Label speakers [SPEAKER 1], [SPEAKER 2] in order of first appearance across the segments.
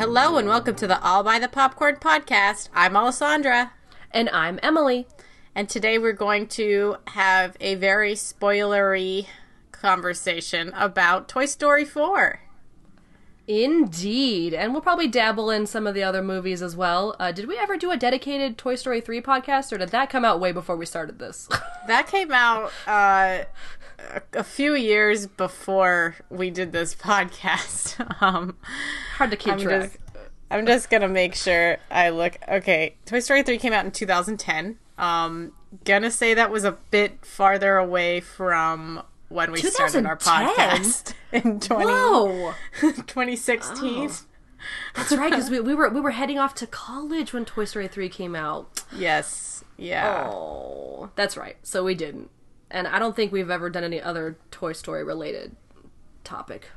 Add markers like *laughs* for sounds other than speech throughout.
[SPEAKER 1] Hello and welcome to the All by the Popcorn podcast. I'm Alessandra.
[SPEAKER 2] And I'm Emily.
[SPEAKER 1] And today we're going to have a very spoilery conversation about Toy Story 4.
[SPEAKER 2] Indeed. And we'll probably dabble in some of the other movies as well. Uh, did we ever do a dedicated Toy Story 3 podcast, or did that come out way before we started this? *laughs*
[SPEAKER 1] that came out uh, a few years before we did this *laughs* podcast. um,
[SPEAKER 2] Hard to keep
[SPEAKER 1] I'm
[SPEAKER 2] track.
[SPEAKER 1] Just, I'm just going to make sure I look. Okay, Toy Story 3 came out in 2010. Um, gonna say that was a bit farther away from when we started our podcast *laughs* in 20,
[SPEAKER 2] Whoa! *laughs*
[SPEAKER 1] 2016.
[SPEAKER 2] That's right, because we, we were we were heading off to college when Toy Story 3 came out.
[SPEAKER 1] Yes. Yeah.
[SPEAKER 2] Oh, that's right. So we didn't. And I don't think we've ever done any other Toy Story related topic.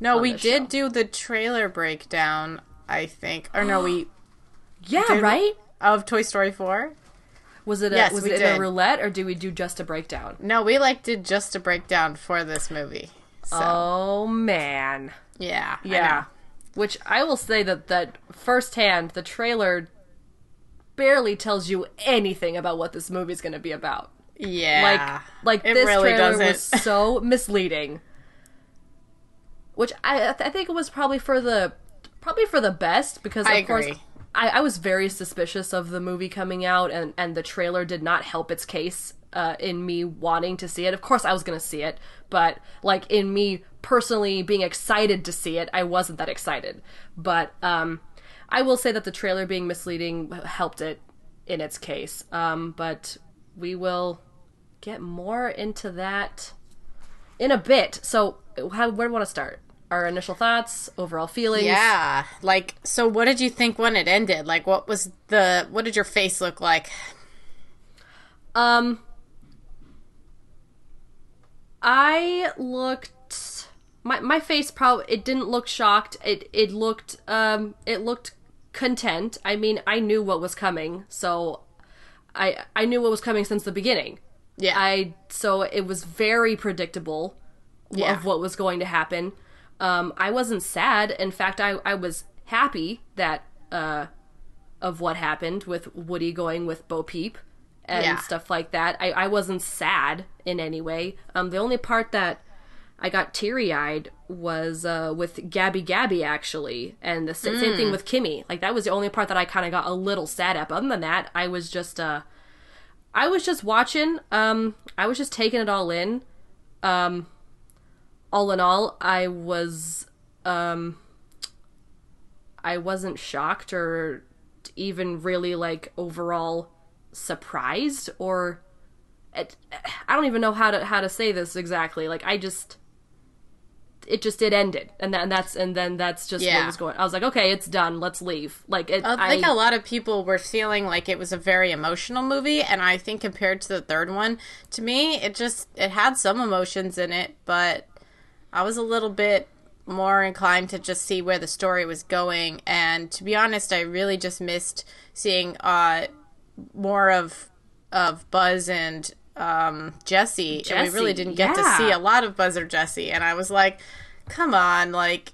[SPEAKER 1] no, we did
[SPEAKER 2] show.
[SPEAKER 1] do the trailer breakdown, I think. Or no, we *gasps*
[SPEAKER 2] Yeah,
[SPEAKER 1] did-
[SPEAKER 2] right?
[SPEAKER 1] of Toy Story 4.
[SPEAKER 2] Was it a,
[SPEAKER 1] Yes,
[SPEAKER 2] was it
[SPEAKER 1] did.
[SPEAKER 2] a roulette or did we do just a breakdown?
[SPEAKER 1] No, we like did just a breakdown for this movie. So,
[SPEAKER 2] Oh man.
[SPEAKER 1] yeah.
[SPEAKER 2] Yeah.
[SPEAKER 1] know.
[SPEAKER 2] Which I will say that that firsthand, the trailer barely tells you anything about what this movie's going to be about.
[SPEAKER 1] Yeah.
[SPEAKER 2] Like, like
[SPEAKER 1] It
[SPEAKER 2] this
[SPEAKER 1] really
[SPEAKER 2] trailer
[SPEAKER 1] doesn't.
[SPEAKER 2] was so misleading. Which I I I think it was probably for the probably for the best because of
[SPEAKER 1] I
[SPEAKER 2] course. I, I was very suspicious of the movie coming out and and the trailer did not help its case uh, in me wanting to see it. Of course I was going to see it, but like in me personally being excited to see it, I wasn't that excited. But um I will say that the trailer being misleading helped it in its case. Um but we will get more into that in a bit. So, how, where do we want to start? Our initial thoughts, overall feelings.
[SPEAKER 1] Yeah. Like, so what did you think when it ended? Like, what was the, what did your face look like?
[SPEAKER 2] Um, I looked. My my face probably it didn't look shocked. It it looked um it looked content. I mean, I knew what was coming, so I I knew what was coming since the beginning.
[SPEAKER 1] Yeah.
[SPEAKER 2] I so it was very predictable
[SPEAKER 1] Yeah.
[SPEAKER 2] of what was going to happen. Um, I wasn't sad. In fact, I I was happy that uh, of what happened with Woody going with Bo Peep and
[SPEAKER 1] Yeah.
[SPEAKER 2] stuff like that. I I wasn't sad in any way. Um, the only part that I got teary eyed was uh, with Gabby Gabby actually, and the sa- same thing with Kimmy. Like that was the only part that I kind of got a little sad at. But other than that, I was just uh, I was just watching. Um, I was just taking it all in. Um, all in all, I was um, I wasn't shocked or even really like overall surprised or it, I don't even know how to how to say this exactly. Like I just it just it ended and, then that's and then that's just
[SPEAKER 1] Yeah.
[SPEAKER 2] what was going. I was like, okay, it's done. Let's leave. Like it,
[SPEAKER 1] I think a lot of people were feeling like it was a very emotional movie, and I think compared to the third one, to me, it just it had some emotions in it, but I was a little bit more inclined to just see where the story was going. And to be honest, I really just missed seeing uh, more of of Buzz and um, Jesse, and we really didn't get to see a lot of Buzz or Jesse. And I was like, come on, like.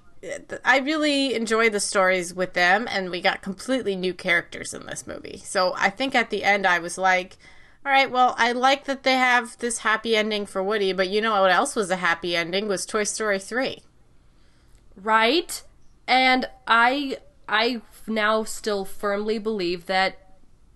[SPEAKER 1] I really enjoyed the stories with them, and we got completely new characters in this movie. So I think at the end, I was like, all right, well, I like that they have this happy ending for Woody, but you know what else was a happy ending? Was Toy Story 3.
[SPEAKER 2] right and i i now still firmly believe that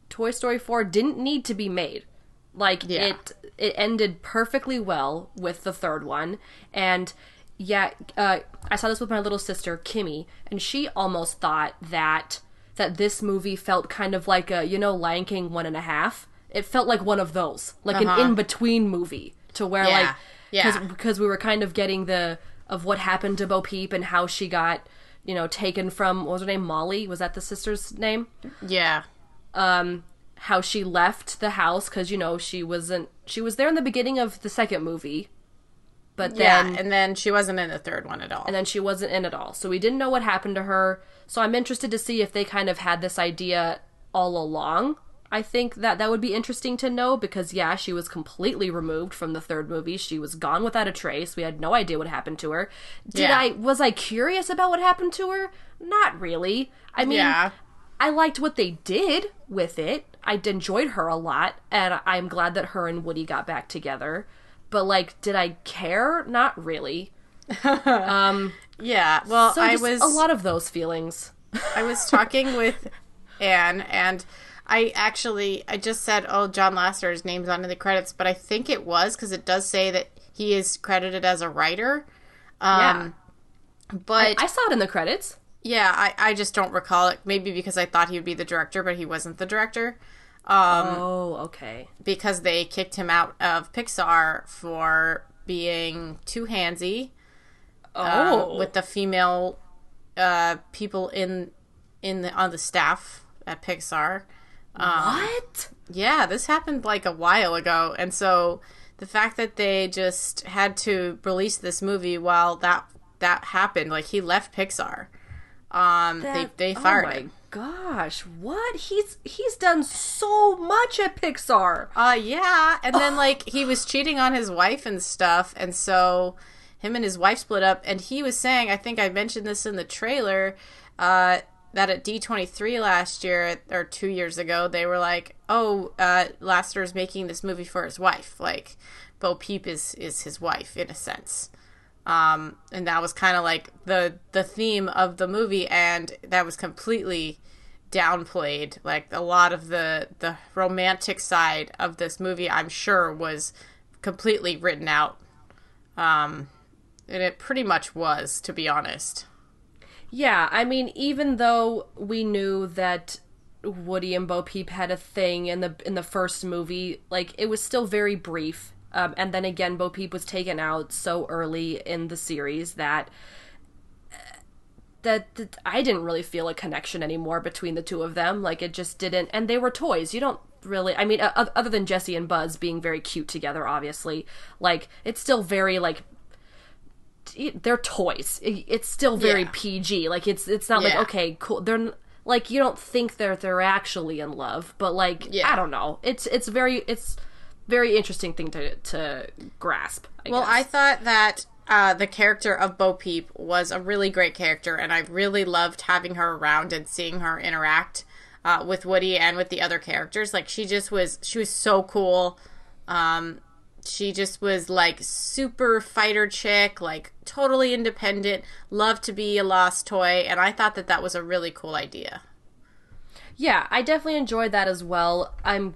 [SPEAKER 2] toy story 4 didn't need to be made like
[SPEAKER 1] Yeah.
[SPEAKER 2] it it ended perfectly well with the third one and yeah uh, i saw this with my little sister kimmy and she almost thought that that this movie felt kind of like a you know lion king one and a half it felt like one of those, like an in between movie, to where
[SPEAKER 1] Uh-huh. Yeah.
[SPEAKER 2] like
[SPEAKER 1] Yeah.
[SPEAKER 2] because we were kind of getting the of what happened to Bo Peep and how she got you know taken from what was her name Molly was that the sister's name
[SPEAKER 1] Yeah.
[SPEAKER 2] Um how she left the house because you know she wasn't she was there in the beginning of the second movie but then
[SPEAKER 1] yeah. And then she wasn't in the third one at all.
[SPEAKER 2] and then she wasn't in at all. So we didn't know what happened to her. So I'm interested to see if they kind of had this idea all along. I think that that would be interesting to know because yeah, she was completely removed from the third movie. She was gone without a trace. We had no idea what happened to her. Did
[SPEAKER 1] Yeah.
[SPEAKER 2] I was I curious about what happened to her? Not really. I mean,
[SPEAKER 1] Yeah.
[SPEAKER 2] I liked what they did with it. I enjoyed her a lot, and I'm glad that her and Woody got back together. But like, did I care? Not really. *laughs*
[SPEAKER 1] Um, yeah. Well,
[SPEAKER 2] So
[SPEAKER 1] I was
[SPEAKER 2] a lot of those feelings.
[SPEAKER 1] I was talking with *laughs* Anne, and I actually I just said, "Oh, John Lasseter's name's on in the credits," but I think it was because it does say that he is credited as a writer. Um, But
[SPEAKER 2] I saw it in the credits.
[SPEAKER 1] yeah, I, I just don't recall it. Maybe because I thought he would be the director, but he wasn't the director. Um,
[SPEAKER 2] oh, okay.
[SPEAKER 1] because they kicked him out of Pixar for being too handsy um,
[SPEAKER 2] Oh,
[SPEAKER 1] with the female uh, people in in the on the staff at Pixar.
[SPEAKER 2] What?
[SPEAKER 1] Yeah, this happened like a while ago, and so the fact that they just had to release this movie while that that happened, like he left Pixar. Um,
[SPEAKER 2] That-
[SPEAKER 1] they they fired
[SPEAKER 2] oh my
[SPEAKER 1] him.
[SPEAKER 2] Gosh, what? He's he's done so much at Pixar.
[SPEAKER 1] Uh, yeah, and then like he was cheating on his wife and stuff, and so him and his wife split up. And he was saying, I think I mentioned this in the trailer, uh, that at D twenty three last year or two years ago, they were like, "Oh, uh, Lasseter's making this movie for his wife. Like, Bo Peep is is his wife in a sense." Um, and that was kind of like the the theme of the movie, and that was completely downplayed. Like a lot of the the romantic side of this movie, I'm sure was completely written out. Um, and it pretty much was, to be honest.
[SPEAKER 2] Yeah, I mean, even though we knew that Woody and Bo Peep had a thing in the in the first movie, like it was still very brief. Um, and then again, Bo Peep was taken out so early in the series that that, that I didn't really feel a connection anymore between the two of them. Like it just didn't. And they were toys. You don't really. I mean, other than Jesse and Buzz being very cute together, obviously, like it's still very like they're toys. It's still very
[SPEAKER 1] Yeah.
[SPEAKER 2] PG. Like it's it's not like okay, cool. They're like you don't think they're they're actually in love, but like
[SPEAKER 1] Yeah.
[SPEAKER 2] I don't know. It's it's very it's very interesting thing to to grasp. I
[SPEAKER 1] Well,
[SPEAKER 2] guess.
[SPEAKER 1] I thought that uh, the character of Bo Peep was a really great character, and I really loved having her around and seeing her interact uh, with Woody and with the other characters. Like she just was, she was so cool. Um, she just was like super fighter chick, like totally independent, loved to be a lost toy, and I thought that that was a really cool idea.
[SPEAKER 2] Yeah, I definitely enjoyed that as well. I'm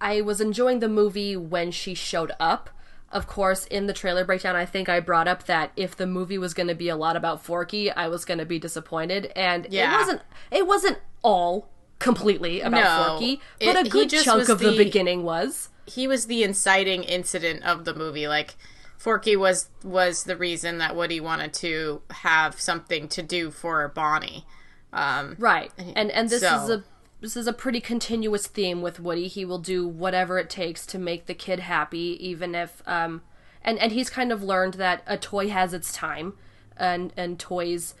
[SPEAKER 2] I was enjoying the movie when she showed up. Of course, in the trailer breakdown, I think I brought up that if the movie was going to be a lot about Forky, I was going to be disappointed, and
[SPEAKER 1] Yeah.
[SPEAKER 2] it wasn't. It wasn't all completely about
[SPEAKER 1] No.
[SPEAKER 2] Forky, but
[SPEAKER 1] It-
[SPEAKER 2] a good chunk of the,
[SPEAKER 1] the-
[SPEAKER 2] beginning was.
[SPEAKER 1] He was the inciting incident of the movie. Like Forky was was the reason that Woody wanted to have something to do for Bonnie. Um,
[SPEAKER 2] Right. And and this is a this is a pretty continuous theme with Woody. He will do whatever it takes to make the kid happy even if um and and he's kind of learned that a toy has its time and and toys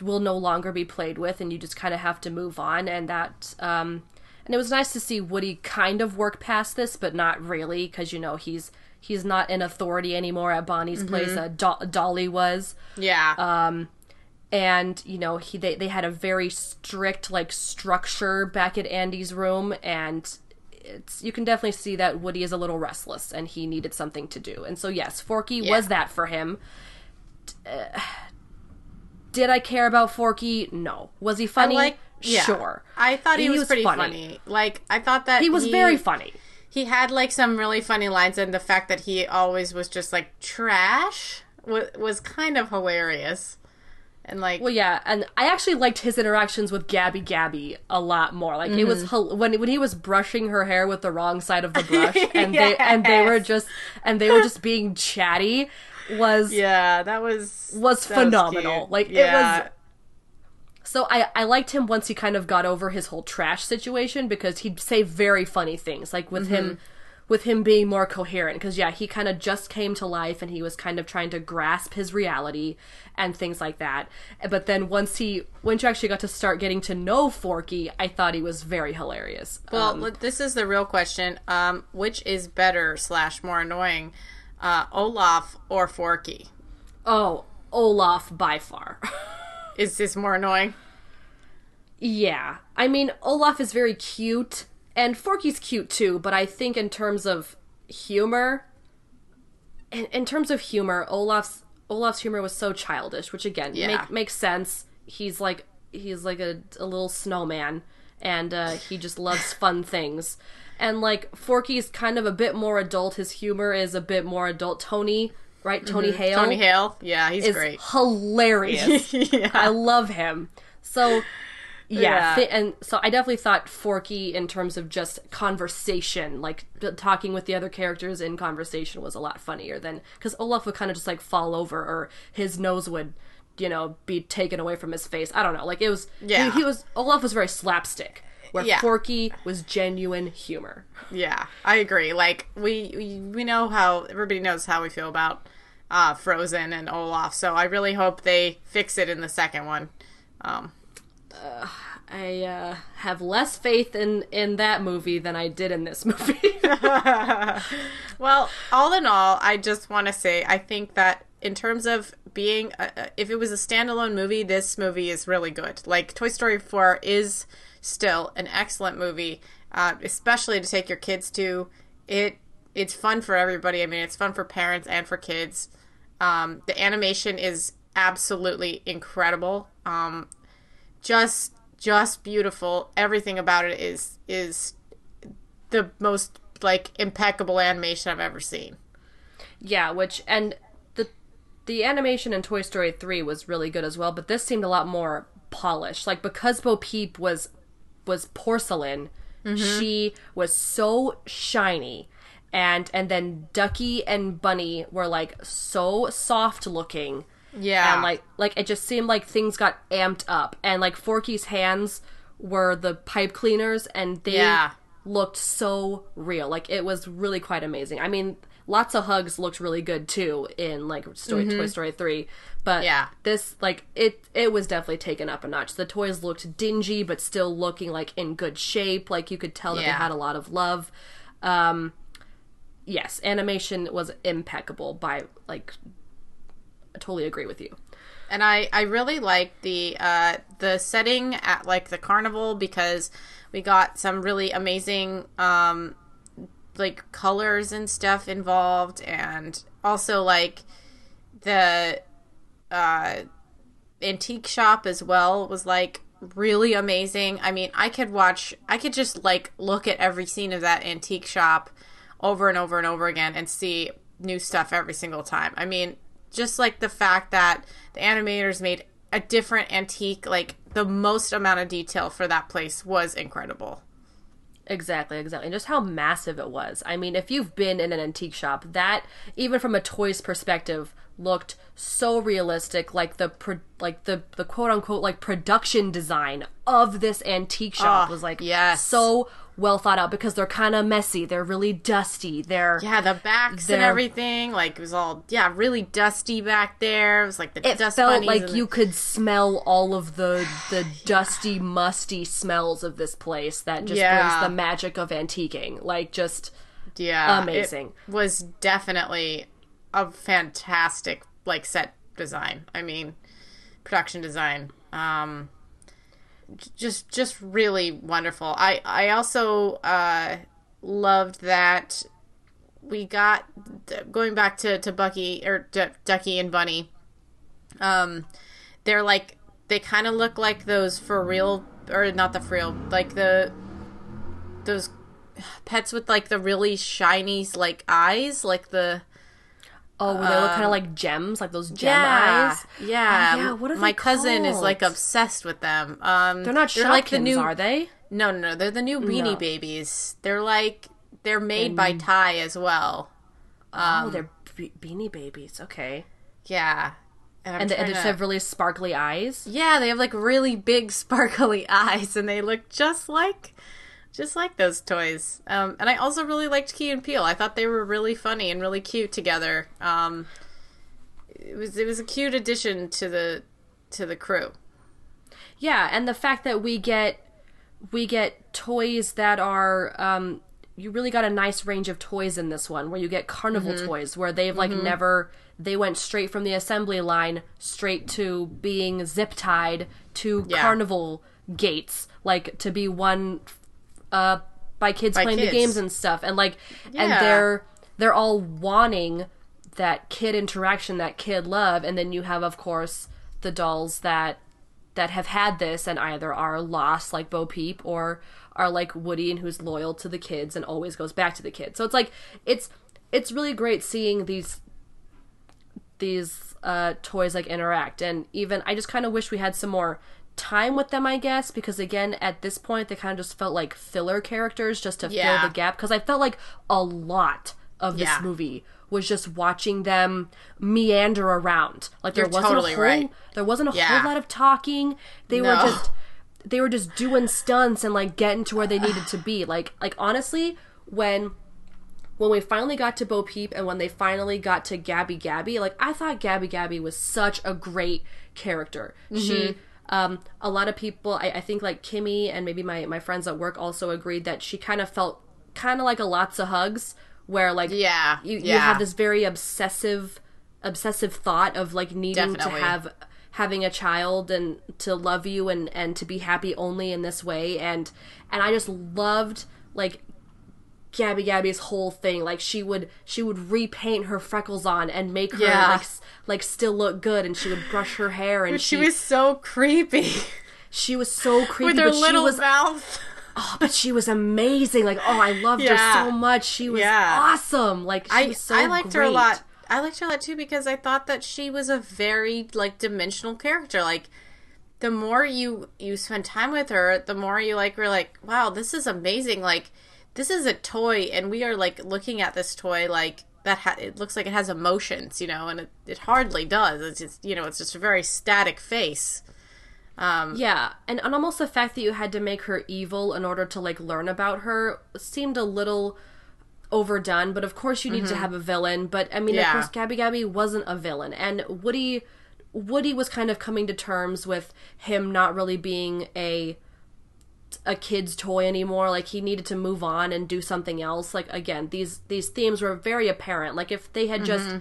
[SPEAKER 2] will no longer be played with and you just kind of have to move on and that um and it was nice to see Woody kind of work past this but not really because you know he's he's not in authority anymore at Bonnie's place uh, Do- Dolly was.
[SPEAKER 1] Yeah,
[SPEAKER 2] and you know he they, they had a very strict like structure back at andy's room and it's you can definitely see that woody is a little restless and he needed something to do. And so yes forky was that for him. Uh, *sighs* did i care about forky? No. Was he funny?
[SPEAKER 1] Like yeah.
[SPEAKER 2] sure
[SPEAKER 1] I thought he,
[SPEAKER 2] He
[SPEAKER 1] was,
[SPEAKER 2] was
[SPEAKER 1] pretty
[SPEAKER 2] funny.
[SPEAKER 1] funny. Like I thought that
[SPEAKER 2] he was very funny
[SPEAKER 1] He had like some really funny lines, and the fact that he always was just like trash was, was kind of hilarious. and like
[SPEAKER 2] Well, yeah, and I actually liked his interactions with Gabby Gabby a lot more. Like it was mm-hmm. hel- when when he was brushing her hair with the wrong side of the brush, *laughs* and they and they were just and they were just *laughs* being chatty. Was
[SPEAKER 1] yeah, that was
[SPEAKER 2] was
[SPEAKER 1] that
[SPEAKER 2] phenomenal.
[SPEAKER 1] cute.
[SPEAKER 2] like
[SPEAKER 1] Yeah.
[SPEAKER 2] it was. So I I liked him once he kind of got over his whole trash situation because he'd say very funny things like with him with him being more coherent because yeah he kind of just came to life and he was kind of trying to grasp his reality and things like that but then once he once you actually got to start getting to know forky i thought he was very hilarious
[SPEAKER 1] Well,
[SPEAKER 2] Um,
[SPEAKER 1] this is the real question. Um, which is better slash more annoying, uh, Olaf or Forky?
[SPEAKER 2] oh olaf by far *laughs*
[SPEAKER 1] Is this more annoying?
[SPEAKER 2] Yeah. I mean, Olaf is very cute, and Forky's cute too, but I think in terms of humor, in, in terms of humor, Olaf's Olaf's humor was so childish, which again
[SPEAKER 1] Yeah.
[SPEAKER 2] make, makes sense. He's like he's like a, a little snowman, and uh, he just loves *laughs* fun things. And like Forky's kind of a bit more adult. His humor is a bit more adult. Tony, right? Tony Hale
[SPEAKER 1] Tony Hale? Yeah, he's great.
[SPEAKER 2] hilarious. *laughs*
[SPEAKER 1] yeah.
[SPEAKER 2] I love him. So yeah,
[SPEAKER 1] Yeah.
[SPEAKER 2] and so I definitely thought Forky in terms of just conversation, like talking with the other characters in conversation was a lot funnier than cuz Olaf would kind of just like fall over or his nose would you know be taken away from his face. I don't know. Like it was
[SPEAKER 1] Yeah.
[SPEAKER 2] he, he was Olaf was very slapstick where
[SPEAKER 1] Yeah.
[SPEAKER 2] Forky was genuine humor.
[SPEAKER 1] Yeah, I agree. Like we we, we know how everybody knows how we feel about uh, Frozen and Olaf, so I really hope they fix it in the second one. Um, *sighs*
[SPEAKER 2] I uh, have less faith in in that movie than I did in this *laughs* movie. *laughs*
[SPEAKER 1] well, all in all, I just want to say I think that in terms of being, a, a- if it was a standalone movie, this movie is really good. Like Toy Story Four is still an excellent movie, uh, especially to take your kids to. It it's fun for everybody. I mean, it's fun for parents and for kids. Um, the animation is absolutely incredible. Um, just just beautiful. Everything about it is is the most like impeccable animation I've ever seen.
[SPEAKER 2] Yeah, which and the the animation in Toy Story 3 was really good as well, but this seemed a lot more polished. Like because Bo Peep was was porcelain, mm-hmm. she was so shiny. And and then Ducky and Bunny were like so soft looking.
[SPEAKER 1] Yeah.
[SPEAKER 2] And like like it just seemed like things got amped up. And like Forky's hands were the pipe cleaners and they
[SPEAKER 1] Yeah.
[SPEAKER 2] looked so real. Like it was really quite amazing. I mean, lots of hugs looked really good too in like Story, Toy Story 3, but
[SPEAKER 1] Mm-hmm. Yeah.
[SPEAKER 2] this like it it was definitely taken up a notch. The toys looked dingy but still looking like in good shape. Like you could tell that they had a lot of love. Um yes, animation was impeccable by like totally agree with you.
[SPEAKER 1] and I I really like the uh the setting at like the carnival because we got some really amazing um like colors and stuff involved and also like the uh antique shop as well was like really amazing. I mean, I could watch I could just like look at every scene of that antique shop over and over and over again and see new stuff every single time. I mean, just like the fact that the animators made a different antique like the most amount of detail for that place was incredible.
[SPEAKER 2] Exactly, exactly. And just how massive it was. I mean, if you've been in an antique shop, that even from a toys perspective looked so realistic like the pro- like the the quote unquote like production design of this antique shop
[SPEAKER 1] Oh,
[SPEAKER 2] was like
[SPEAKER 1] yes.
[SPEAKER 2] so well thought out because they're kind of messy. They're really dusty. They're
[SPEAKER 1] Yeah, the backs and everything like it was all yeah, really dusty back there. It was like the
[SPEAKER 2] it
[SPEAKER 1] dust
[SPEAKER 2] felt like you
[SPEAKER 1] the-
[SPEAKER 2] could smell all of the *sighs* the dusty, musty smells of this place that just
[SPEAKER 1] Yeah.
[SPEAKER 2] brings the magic of antiquing. Like just
[SPEAKER 1] Yeah, it
[SPEAKER 2] Amazing.
[SPEAKER 1] was definitely a fantastic like set design. I mean, production design. Um, just just really wonderful. I I also uh, loved that we got going back to to Bucky or D- Ducky and Bunny. Um, they're like they kind of look like those for real or not the for real like the those pets with like the really shiny like eyes like the
[SPEAKER 2] Oh, they look kind of like gems, like those gem
[SPEAKER 1] yeah,
[SPEAKER 2] eyes.
[SPEAKER 1] yeah.
[SPEAKER 2] Oh, yeah, what are
[SPEAKER 1] My cousin is like obsessed with them. Um,
[SPEAKER 2] They're not
[SPEAKER 1] they're like the new.
[SPEAKER 2] are they?
[SPEAKER 1] No, no, no. They're the new Beanie
[SPEAKER 2] No.
[SPEAKER 1] Babies. They're like they're made by Ty as well.
[SPEAKER 2] oh, they're be- beanie babies. Okay,
[SPEAKER 1] Yeah, and,
[SPEAKER 2] and they, and they just
[SPEAKER 1] to-
[SPEAKER 2] have really sparkly eyes.
[SPEAKER 1] Yeah, they have like really big *laughs* sparkly eyes and they look just like just like those toys. Um, and I also really liked Key and Peele. I thought they were really funny and really cute together. Um, it was it was a cute addition to the to the crew.
[SPEAKER 2] Yeah, and the fact that we get we get toys that are um you really got a nice range of toys in this one where you get carnival
[SPEAKER 1] Mm-hmm.
[SPEAKER 2] toys where they've like never they went straight from the assembly line straight to being zip tied to
[SPEAKER 1] Yeah.
[SPEAKER 2] carnival gates like to be one uh by kids
[SPEAKER 1] By
[SPEAKER 2] playing
[SPEAKER 1] kids.
[SPEAKER 2] the games and stuff and like and they're they're all wanting that kid interaction that kid love and then you have of course the dolls that that have had this and either are lost like Bo Peep or are like Woody and who's loyal to the kids and always goes back to the kids. So it's like it's it's really great seeing these these uh toys like interact and even I just kind of wish we had some more time with them I guess because again at this point they kind of just felt like filler characters just to
[SPEAKER 1] Yeah.
[SPEAKER 2] fill the gap because I felt like a lot of this
[SPEAKER 1] Yeah.
[SPEAKER 2] movie was just watching them meander around. Like there
[SPEAKER 1] You're
[SPEAKER 2] wasn't
[SPEAKER 1] totally
[SPEAKER 2] a whole
[SPEAKER 1] right.
[SPEAKER 2] there wasn't a
[SPEAKER 1] Yeah.
[SPEAKER 2] whole lot of talking. They were just they were just doing stunts and like getting to where they needed to be. Like like honestly, when when we finally got to Bo Peep and when they finally got to Gabby Gabby, like I thought Gabby Gabby was such a great character. She mm-hmm. Um a lot of people I, I think like Kimmy and maybe my, my friends at work also agreed that she kind of felt kind of like a lots of hugs where like
[SPEAKER 1] Yeah,
[SPEAKER 2] you, you have this very obsessive obsessive thought of like needing
[SPEAKER 1] Definitely.
[SPEAKER 2] to have having a child and to love you and and to be happy only in this way and and I just loved like Gabby Gabby's whole thing like she would she would repaint her freckles on and make her
[SPEAKER 1] Yeah.
[SPEAKER 2] like like still look good and she would brush her hair and
[SPEAKER 1] She
[SPEAKER 2] she
[SPEAKER 1] was so creepy
[SPEAKER 2] she was so creepy
[SPEAKER 1] with her little
[SPEAKER 2] was
[SPEAKER 1] mouth.
[SPEAKER 2] oh, but she was amazing like oh I loved
[SPEAKER 1] Yeah.
[SPEAKER 2] her so much she was
[SPEAKER 1] Yeah.
[SPEAKER 2] awesome like she
[SPEAKER 1] I
[SPEAKER 2] was so
[SPEAKER 1] I liked her a lot. I liked her a lot too because I thought that she was a very like dimensional character. Like the more you you spend time with her, the more you like were like, wow, this is amazing. Like this is a toy, and we are like looking at this toy like that. Ha- it looks like it has emotions, you know, and it, it hardly does. It's just you know, it's just a very static face.
[SPEAKER 2] Yeah, and, and almost the fact that you had to make her evil in order to like learn about her seemed a little overdone. But of course, you need to have a villain. But I mean, of
[SPEAKER 1] Mm-hmm.
[SPEAKER 2] Course, Gabby Gabby wasn't a villain, and Woody Woody was kind of coming to terms with him not really being a a kid's toy anymore like he needed to move on and do something else like again these these themes were very apparent like if they had just
[SPEAKER 1] Mm-hmm.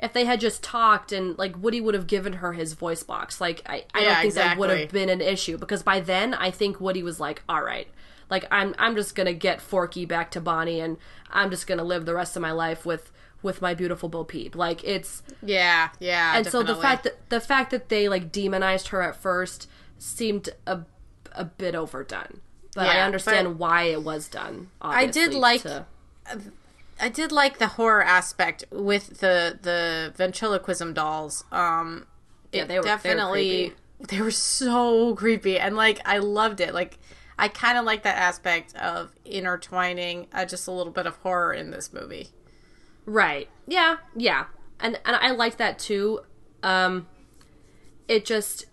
[SPEAKER 2] if they had just talked and like Woody would have given her his voice box like I, I
[SPEAKER 1] Yeah,
[SPEAKER 2] don't think that would have been an issue because by then I think Woody was like all right like I'm I'm just going to get Forky back to Bonnie and I'm just going to live the rest of my life with with my beautiful Bo Peep like it's
[SPEAKER 1] Yeah, yeah.
[SPEAKER 2] and so the fact that the fact that they like demonized her at first seemed a a bit overdone. But I understand
[SPEAKER 1] but-
[SPEAKER 2] why it was done.
[SPEAKER 1] I did like-
[SPEAKER 2] to-
[SPEAKER 1] I did like the horror aspect with the the ventriloquism dolls. Um,
[SPEAKER 2] Yeah, they were- they were
[SPEAKER 1] definitely they were so creepy, and like I loved it. Like I kind of like that aspect of intertwining uh, just a little bit of horror in this movie.
[SPEAKER 2] right. Yeah, yeah, and and I liked that too. Um, it just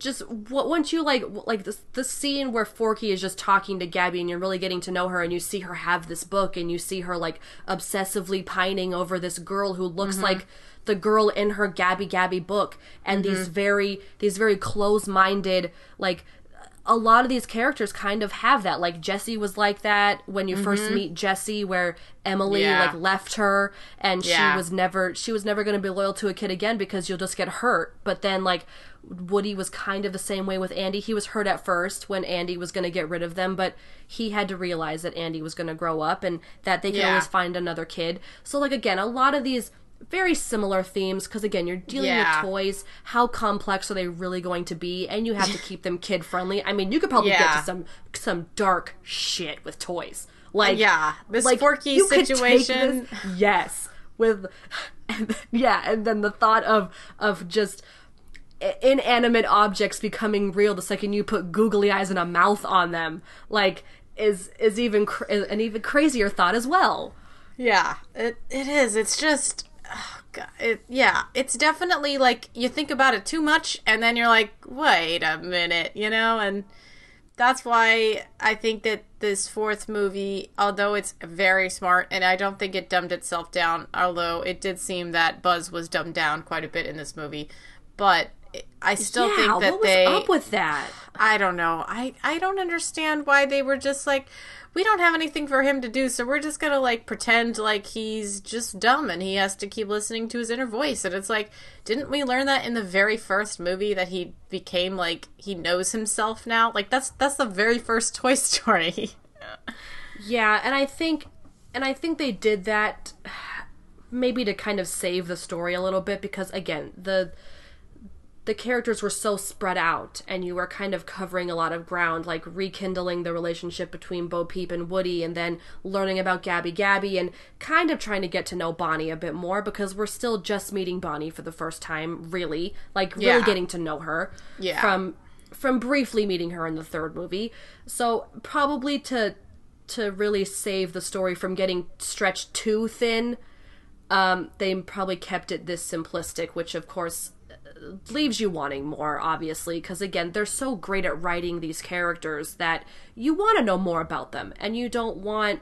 [SPEAKER 2] just what once you like like the the scene where Forky is just talking to Gabby and you're really getting to know her and you see her have this book and you see her like obsessively pining over this girl who looks mm-hmm. like the girl in her Gabby Gabby book and mm-hmm. these very these very close-minded like a lot of these characters kind of have that like Jesse was like that when you first mm-hmm. meet Jesse where Emily
[SPEAKER 1] Yeah.
[SPEAKER 2] like left her and
[SPEAKER 1] Yeah.
[SPEAKER 2] she was never she was never going to be loyal to a kid again because you'll just get hurt but then like Woody was kind of the same way with Andy he was hurt at first when Andy was going to get rid of them but he had to realize that Andy was going to grow up and that they could
[SPEAKER 1] Yeah.
[SPEAKER 2] always find another kid so like again a lot of these very similar themes because again you're dealing
[SPEAKER 1] Yeah.
[SPEAKER 2] with toys. How complex are they really going to be? And you have to keep them kid friendly i mean you could probably get to some some dark shit with toys. Like
[SPEAKER 1] Yeah, this
[SPEAKER 2] like
[SPEAKER 1] Forky
[SPEAKER 2] you could take
[SPEAKER 1] situation.
[SPEAKER 2] this- yes with and, *laughs* yeah, and then the thought of of just inanimate objects becoming real the second you put googly eyes and a mouth on them like is is even cr- an even crazier thought as well.
[SPEAKER 1] Yeah. It, it is. It's just oh God, it, yeah it's definitely like you think about it too much and then you're like wait a minute you know and that's why I think that this fourth movie, although it's very smart, and I don't think it dumbed itself down, although it did seem that Buzz was dumbed down quite a bit in this movie, but I still
[SPEAKER 2] yeah,
[SPEAKER 1] think that
[SPEAKER 2] what was
[SPEAKER 1] they
[SPEAKER 2] up with that.
[SPEAKER 1] I don't know. I I don't understand why they were just like we don't have anything for him to do, so we're just gonna like pretend like he's just dumb and he has to keep listening to his inner voice. And it's like, didn't we learn that in the very first movie that he became like he knows himself now? Like that's that's the very first *laughs* Toy Story.
[SPEAKER 2] yeah, and I think and I think they did that *sighs* maybe to kind of save the story a little bit because again, the the characters were so spread out and you were kind of covering a lot of ground like rekindling the relationship between bo peep and woody and then learning about gabby gabby and kind of trying to get to know bonnie a bit more because we're still just meeting bonnie for the first time really like really
[SPEAKER 1] Yeah.
[SPEAKER 2] getting to know her
[SPEAKER 1] Yeah.
[SPEAKER 2] from from briefly meeting her in the third movie so probably to to really save the story from getting stretched too thin um, they probably kept it this simplistic, which of course leaves you wanting more, obviously, because again, they're so great at writing these characters that you want to know more about them, and you don't want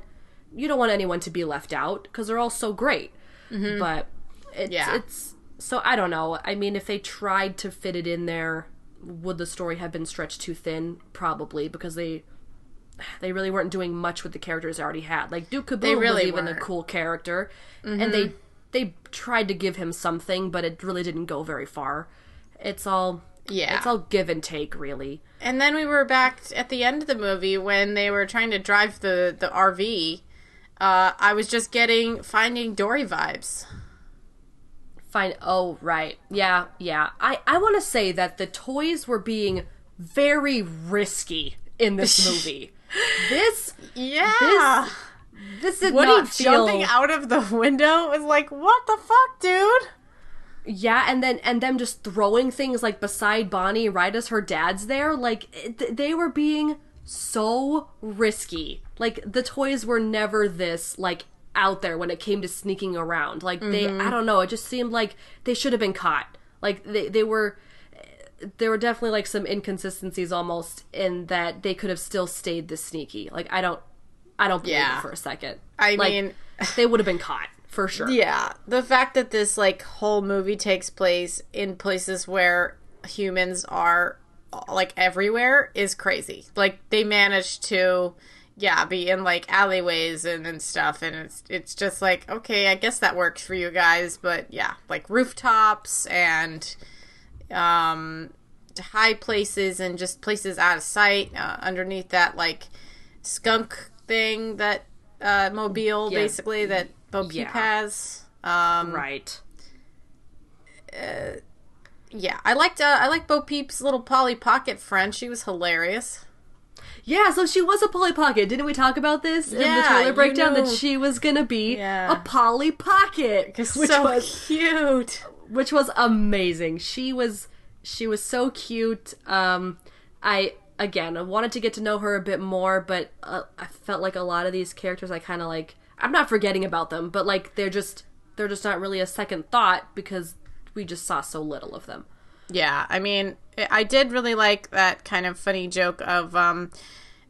[SPEAKER 2] you don't want anyone to be left out because they're all so great. Mm-hmm. But it's,
[SPEAKER 1] Yeah.
[SPEAKER 2] it's so I don't know. I mean, if they tried to fit it in there, would the story have been stretched too thin? Probably because they they really weren't doing much with the characters they already had. Like Duke Kaboom
[SPEAKER 1] really
[SPEAKER 2] was even
[SPEAKER 1] weren't.
[SPEAKER 2] a cool character, and they mm-hmm. They tried to give him something, but it really didn't go very far. It's all
[SPEAKER 1] Yeah.
[SPEAKER 2] it's all give and take, really.
[SPEAKER 1] And then we were back at the end of the movie when they were trying to drive the the RV. Uh, I was just getting Finding Dory vibes.
[SPEAKER 2] Fine. Oh, right. Yeah, yeah. I I want to say that the toys were being very risky in this *laughs* movie. *laughs* this
[SPEAKER 1] Yeah.
[SPEAKER 2] this did
[SPEAKER 1] Woody
[SPEAKER 2] not feel
[SPEAKER 1] jumping out of the window was like, what the fuck, dude?
[SPEAKER 2] Yeah, and then and them just throwing things like beside Bonnie right as her dad's there, like it, they were being so risky. Like the toys were never this like out there when it came to sneaking around. Like they mm-hmm. I don't know, it just seemed like they should have been caught. Like they they were there were definitely like some inconsistencies almost in that they could have still stayed this sneaky. Like I don't I don't believe
[SPEAKER 1] Yeah.
[SPEAKER 2] it for a second.
[SPEAKER 1] I
[SPEAKER 2] Like,
[SPEAKER 1] mean, *laughs*
[SPEAKER 2] they would have been caught for sure.
[SPEAKER 1] yeah, the fact that this like whole movie takes place in places where humans are like everywhere is crazy. Like they managed to yeah, be in like alleyways and, and stuff and it's it's just like, okay, I guess that works for you guys, but yeah, like rooftops and um high places and just places out of sight uh, underneath that like skunk thing that uh mobile
[SPEAKER 2] Yeah.
[SPEAKER 1] basically that Bo Peep
[SPEAKER 2] Yeah.
[SPEAKER 1] has. Um
[SPEAKER 2] Right.
[SPEAKER 1] yeah, I liked uh, I liked Bo Peep's little Polly Pocket friend. She was hilarious.
[SPEAKER 2] Yeah, so she was a Polly Pocket. Didn't we talk about this in the
[SPEAKER 1] Yeah,
[SPEAKER 2] trailer
[SPEAKER 1] you
[SPEAKER 2] breakdown that she was gonna be
[SPEAKER 1] Yeah.
[SPEAKER 2] a Polly Pocket, which
[SPEAKER 1] so
[SPEAKER 2] was
[SPEAKER 1] cute.
[SPEAKER 2] which was amazing. She was she was so cute. Um, I again I wanted to get to know her a bit more, but uh, I felt like a lot of these characters I kind of like. I'm not forgetting about them, but like they're just they're just not really a second thought because we just saw so little of them.
[SPEAKER 1] Yeah, I mean, I- did really like that kind of funny joke of um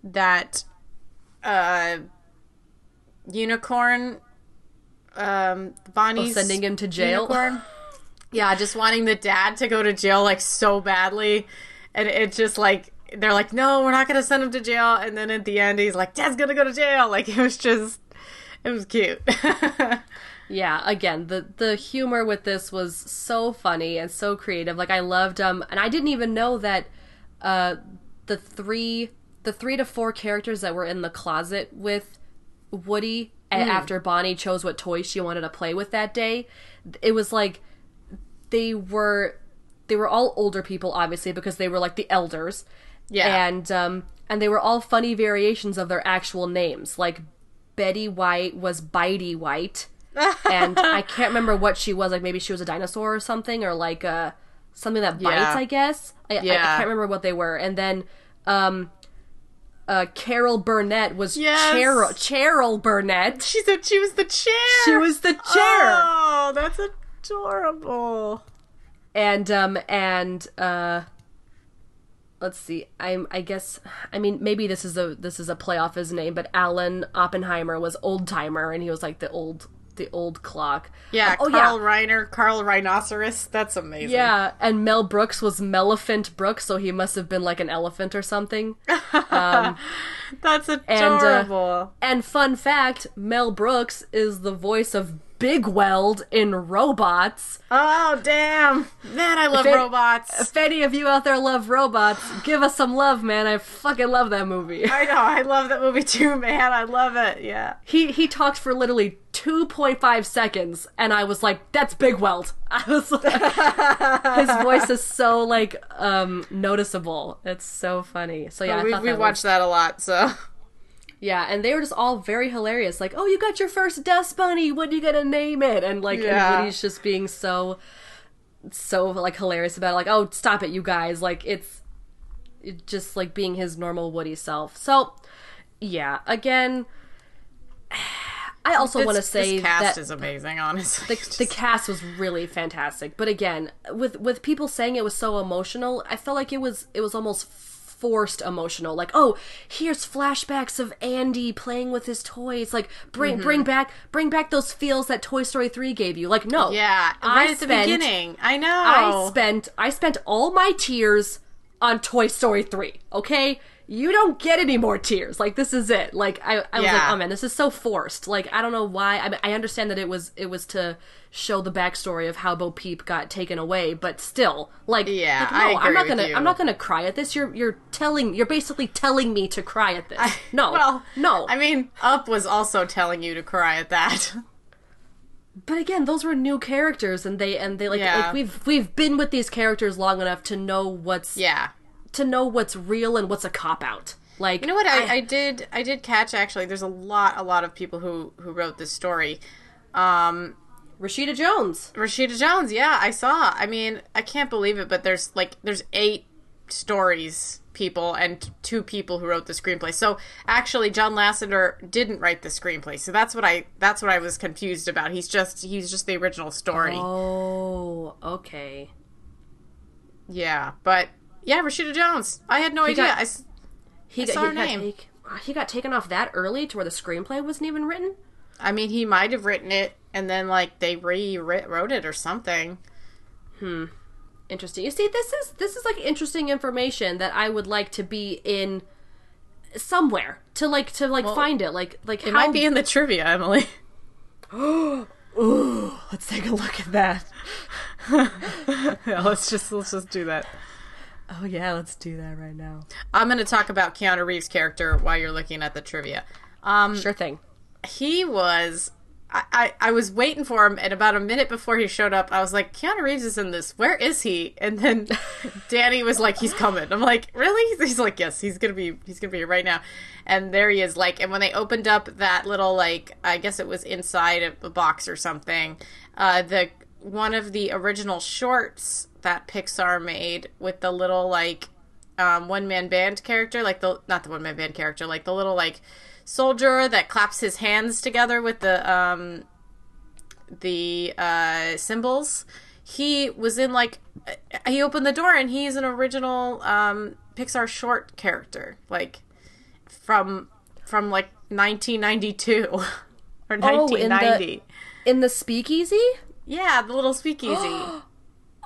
[SPEAKER 1] that uh unicorn um Bonnie's
[SPEAKER 2] Oh, sending him to jail?
[SPEAKER 1] unicorn. *laughs* yeah, just wanting the dad to go to jail like so badly, and it just like they're like, no, we're not gonna send him to jail, and then at the end he's like, Dad's gonna go to jail. *laughs* Like it was just, it was cute. *laughs*
[SPEAKER 2] Yeah, again, the the humor with this was so funny and so creative. Like I loved um and I didn't even know that uh the three the 3 to 4 characters that were in the closet with Woody a- after Bonnie chose what toy she wanted to play with that day, it was like they were they were all older people obviously because they were like the elders.
[SPEAKER 1] Yeah.
[SPEAKER 2] And um and they were all funny variations of their actual names. Like Betty White was Bitey White *laughs* and I can't remember what she was. Like maybe she was a dinosaur or something, or like uh, something that bites.
[SPEAKER 1] Yeah.
[SPEAKER 2] I guess. I, I, I can't remember what they were. And then um, uh, Carol Burnett was
[SPEAKER 1] Yes.
[SPEAKER 2] Cheryl Cheryl Burnett.
[SPEAKER 1] She said she was the chair.
[SPEAKER 2] She was the chair.
[SPEAKER 1] Oh, that's adorable.
[SPEAKER 2] and um and uh let's see i'm i guess i mean maybe this is a this is a play off his name but alan oppenheimer was old timer and he was like the old the old clock
[SPEAKER 1] Yeah,
[SPEAKER 2] oh
[SPEAKER 1] Carl
[SPEAKER 2] yeah
[SPEAKER 1] Reiner, Carl Rhinoceros. That's amazing.
[SPEAKER 2] yeah and mel brooks was melephant brooks so he must have been like an elephant or something *laughs*
[SPEAKER 1] That's
[SPEAKER 2] uh,
[SPEAKER 1] adorable.
[SPEAKER 2] and fun fact mel brooks is the voice of Bigweld in robots
[SPEAKER 1] oh, damn. Man, I love
[SPEAKER 2] it-
[SPEAKER 1] robots.
[SPEAKER 2] if any of you out there love robots give us some love man i fucking love that movie
[SPEAKER 1] I know. I love that movie too, man. I love it. Yeah.
[SPEAKER 2] he he talked for literally 2.5 seconds and i was like that's Bigweld *laughs* i was like his *laughs* voice is so like um noticeable it's so funny so yeah I
[SPEAKER 1] we
[SPEAKER 2] thought
[SPEAKER 1] we watched
[SPEAKER 2] was-
[SPEAKER 1] that a lot, so.
[SPEAKER 2] Yeah and they were just all very hilarious like oh you got your first dust bunny what are you gonna name it and like
[SPEAKER 1] Yeah.
[SPEAKER 2] and woody's just being so so like hilarious about it like oh stop it you guys like it's it just like being his normal woody self so yeah again i also want to say
[SPEAKER 1] this cast
[SPEAKER 2] that
[SPEAKER 1] is amazing, honestly.
[SPEAKER 2] the, *laughs* the cast was really fantastic but again with with people saying it was so emotional i felt like it was it was almost forced emotional like oh here's flashbacks of andy playing with his toys like bring
[SPEAKER 1] Mm-hmm.
[SPEAKER 2] bring back bring back those feels that toy story 3 gave you like no
[SPEAKER 1] yeah,
[SPEAKER 2] I
[SPEAKER 1] right at the beginning. I know.
[SPEAKER 2] I spent I spent all my tears on Toy Story 3. Okay? You don't get any more tears. Like this is it. Like I, I was like, oh man, this is so forced. Like I don't know why. I mean, I understand that it was it was to show the backstory of how Bo Peep got taken away, but still, like,
[SPEAKER 1] Yeah,
[SPEAKER 2] like,
[SPEAKER 1] I
[SPEAKER 2] no, I'm not
[SPEAKER 1] with
[SPEAKER 2] gonna
[SPEAKER 1] you.
[SPEAKER 2] I'm not gonna cry at this. You're you're telling you're basically telling me to cry at this. no,
[SPEAKER 1] Well,
[SPEAKER 2] no.
[SPEAKER 1] I mean, Up was also telling you to cry at that. *laughs*
[SPEAKER 2] but again, those were new characters, and they and they like,
[SPEAKER 1] Yeah.
[SPEAKER 2] like we've we've been with these characters long enough to know what's
[SPEAKER 1] yeah.
[SPEAKER 2] To know what's real and what's a cop out. Like
[SPEAKER 1] You know what? I, I did. I did catch actually. There's a lot, a lot of people who who wrote this story. Um,
[SPEAKER 2] Rashida Jones.
[SPEAKER 1] Rashida Jones. Yeah, I saw. I mean, I can't believe it, but there's like there's eight stories people and two people who wrote the screenplay. So actually, John Lasseter didn't write the screenplay. So that's what I that's what I was confused about. He's just he's just the original story.
[SPEAKER 2] Oh, okay.
[SPEAKER 1] Yeah, but yeah, Rashida Jones. I had no idea.
[SPEAKER 2] got-
[SPEAKER 1] I
[SPEAKER 2] He
[SPEAKER 1] saw
[SPEAKER 2] got,
[SPEAKER 1] her
[SPEAKER 2] he got
[SPEAKER 1] name.
[SPEAKER 2] take- he got taken off that early to where the screenplay wasn't even written.
[SPEAKER 1] I mean, he might have written it and then like they rewrote it or something. Hmm.
[SPEAKER 2] Interesting. You see, this is this is like interesting information that I would like to be in somewhere to like to like find it. Like like
[SPEAKER 1] It might be in the trivia, Emily. *laughs* *gasps*
[SPEAKER 2] Ooh, Let's take a look at that. *laughs*
[SPEAKER 1] yeah, let's just let's just do that.
[SPEAKER 2] Oh yeah, let's do that right now.
[SPEAKER 1] I'm going to talk about Keanu Reeves' character while you're looking at the trivia. Um,
[SPEAKER 2] Sure thing.
[SPEAKER 1] he was. I, I, I was waiting for him, and about a minute before he showed up, I was like, Keanu Reeves is in this. Where is he? And then *laughs* Danny was like, he's coming. I'm like, really? *laughs* He's like, yes, he's gonna be, he's gonna be here right now. And there he is. Like, and when they opened up that little, like, I guess it was inside a box or something, uh, the one of the original shorts that Pixar made with the little like um, one man band character, like the not the one man band character, like the little like soldier that claps his hands together with the um the uh cymbals. He was in like he opened the door and he's an original um Pixar short character, like from from like 1992 *laughs* or
[SPEAKER 2] Oh, in
[SPEAKER 1] 1990.
[SPEAKER 2] the in the speakeasy.
[SPEAKER 1] Yeah, the little speakeasy. *gasps*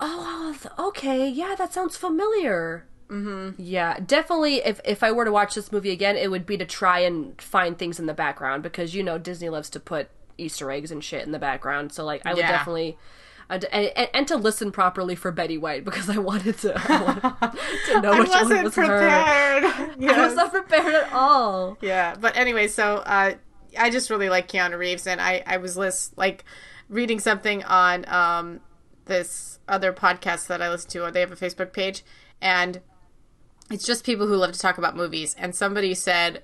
[SPEAKER 2] Oh, okay. Yeah, that sounds familiar. Mm-hmm. Yeah, definitely. If if I were to watch this movie again, it would be to try and find things in the background because you know Disney loves to put Easter eggs and shit in the background. So like, I would
[SPEAKER 1] Yeah.
[SPEAKER 2] definitely. And, and, and to listen properly for Betty White because I wanted to, *laughs* I wanted to know *laughs* which one was her.
[SPEAKER 1] prepared. *laughs*
[SPEAKER 2] I was not prepared at all.
[SPEAKER 1] Yeah, but anyway, so uh, I just really like Keanu Reeves, and I I was list like reading something on um this other podcast that I listen to. They have a Facebook page, and it's just people who love to talk about movies. And somebody said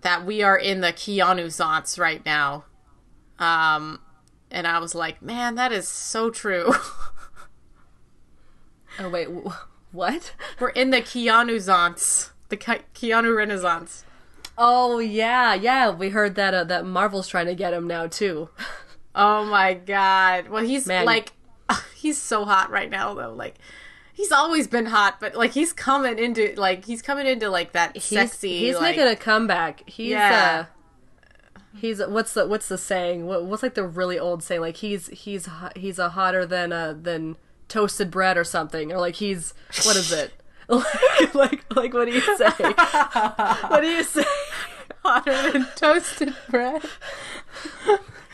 [SPEAKER 1] that we are in the Keanu Zance right now. Um, and I was like, man, that is so true. *laughs*
[SPEAKER 2] Oh wait, wh- what? *laughs*
[SPEAKER 1] We're in the Keanu Zance, the Ke- Keanu Renaissance.
[SPEAKER 2] Oh yeah, yeah. We heard that uh, that Marvel's trying to get him now too. *laughs*
[SPEAKER 1] Oh my god. Well, he's
[SPEAKER 2] Man.
[SPEAKER 1] like, *laughs* he's so hot right now though. Like, he's always been hot, but like he's coming into like he's coming into like that
[SPEAKER 2] He's,
[SPEAKER 1] sexy.
[SPEAKER 2] He's
[SPEAKER 1] like,
[SPEAKER 2] making a comeback. He's
[SPEAKER 1] Yeah.
[SPEAKER 2] uh He's what's the what's the saying? What, what's like the really old saying? Like he's he's he's a hotter than uh than toasted bread or something, or like he's what is it? *laughs* *laughs* like like like what do you say? what do you say?
[SPEAKER 1] hotter than toasted bread.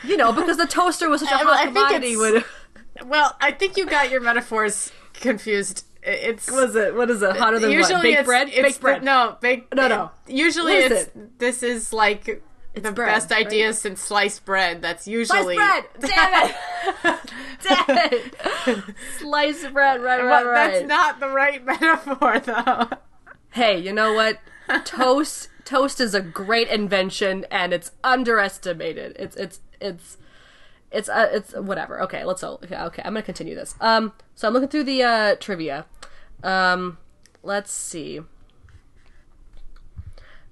[SPEAKER 2] You know, because the toaster was such a hot commodity.
[SPEAKER 1] it's-
[SPEAKER 2] When
[SPEAKER 1] Well, I think you got your metaphors confused. It's
[SPEAKER 2] was it? What is it? Hotter than
[SPEAKER 1] usually
[SPEAKER 2] what? Baked
[SPEAKER 1] it's,
[SPEAKER 2] bread?
[SPEAKER 1] It's
[SPEAKER 2] Baked
[SPEAKER 1] the-
[SPEAKER 2] bread.
[SPEAKER 1] no, baked.
[SPEAKER 2] No, no.
[SPEAKER 1] Usually, it's this is like the
[SPEAKER 2] bread,
[SPEAKER 1] best
[SPEAKER 2] right?
[SPEAKER 1] idea since sliced bread. That's
[SPEAKER 2] Sliced
[SPEAKER 1] usually
[SPEAKER 2] bread! *laughs* Damn it! Damn it! Sliced bread, right, right, right.
[SPEAKER 1] that's not the right *laughs* metaphor, though.
[SPEAKER 2] hey, you know what? *laughs* Toast toast is a great invention and it's underestimated. It's it's it's it's uh, it's whatever. Okay, let's okay, okay. I'm to continue this. Um so I'm looking through the uh trivia. Um let's see.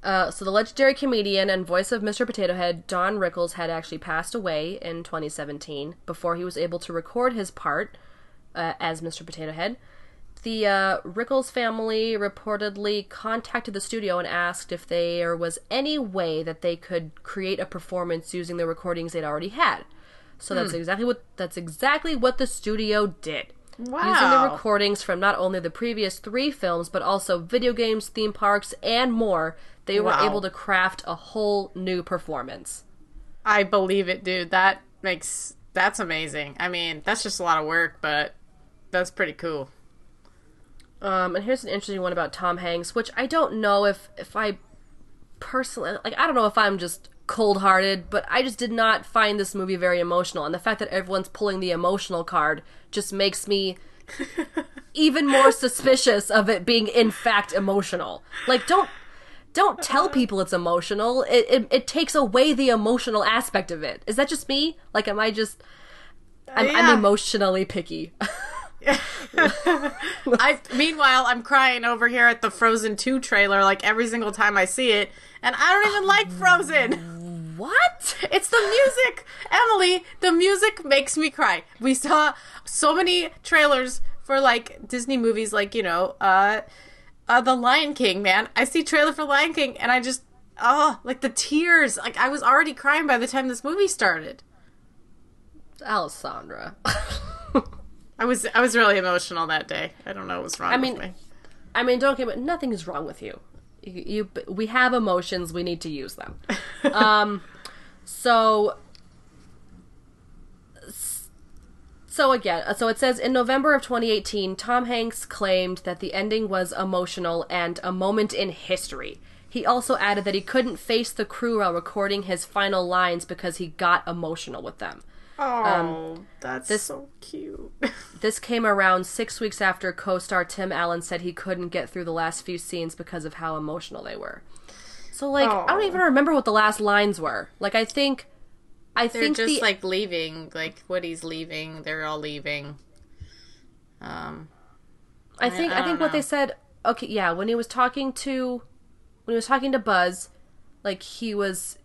[SPEAKER 2] Uh, so the legendary comedian and voice of Mr. Potato Head, Don Rickles, had actually passed away in 2017 before he was able to record his part uh, as Mr. Potato Head. The uh, Rickles family reportedly contacted the studio and asked if there was any way that they could create a performance using the recordings they'd already had. So that's exactly what that's exactly what the studio did. Wow. Using the recordings from not only the previous three films, but also video games, theme parks, and more, they were able to craft a whole new performance.
[SPEAKER 1] I believe it, dude. That makes that's amazing. I mean, that's just a lot of work, but that's pretty cool.
[SPEAKER 2] Um, and here's an interesting one about Tom Hanks, which I don't know if if I personally like. I don't know if I'm just cold hearted, but I just did not find this movie very emotional. And the fact that everyone's pulling the emotional card just makes me *laughs* even more suspicious of it being in fact emotional. Like, don't don't tell people it's emotional. It, it it takes away the emotional aspect of it. Is that just me? Like, am I just? I'm,
[SPEAKER 1] Yeah.
[SPEAKER 2] I'm emotionally picky. *laughs* *laughs*
[SPEAKER 1] I meanwhile, I'm crying over here at the Frozen 2 trailer like every single time I see it, and I don't even like Frozen.
[SPEAKER 2] what?
[SPEAKER 1] It's the music. Emily, the music makes me cry. We saw so many trailers for like Disney movies like, you know, uh uh The Lion King, man. I see trailer for Lion King and I just oh, like the tears. Like I was already crying by the time this movie started.
[SPEAKER 2] Alessandra. *laughs*
[SPEAKER 1] I was I was really emotional that day. I don't know what was wrong I
[SPEAKER 2] mean-
[SPEAKER 1] with me.
[SPEAKER 2] I mean, don't get me. Nothing is wrong with you. You, you we have emotions. We need to use them. *laughs* um, so. So again, so it says in November of 2018, Tom Hanks claimed that the ending was emotional and a moment in history. He also added that he couldn't face the crew while recording his final lines because he got emotional with them.
[SPEAKER 1] Oh, that's
[SPEAKER 2] this-
[SPEAKER 1] so cute. *laughs*
[SPEAKER 2] This came around six weeks after co star Tim Allen said he couldn't get through the last few scenes because of how emotional they were. So, like, I don't
[SPEAKER 1] Oh.
[SPEAKER 2] even remember what the last lines were. Like, I think. I
[SPEAKER 1] They're
[SPEAKER 2] think
[SPEAKER 1] just
[SPEAKER 2] the.
[SPEAKER 1] like leaving, like Woody's leaving. They're all leaving. Um,
[SPEAKER 2] I think
[SPEAKER 1] I
[SPEAKER 2] I, think what they said. Okay, yeah, when he was talking to, when he was talking to Buzz, like he was,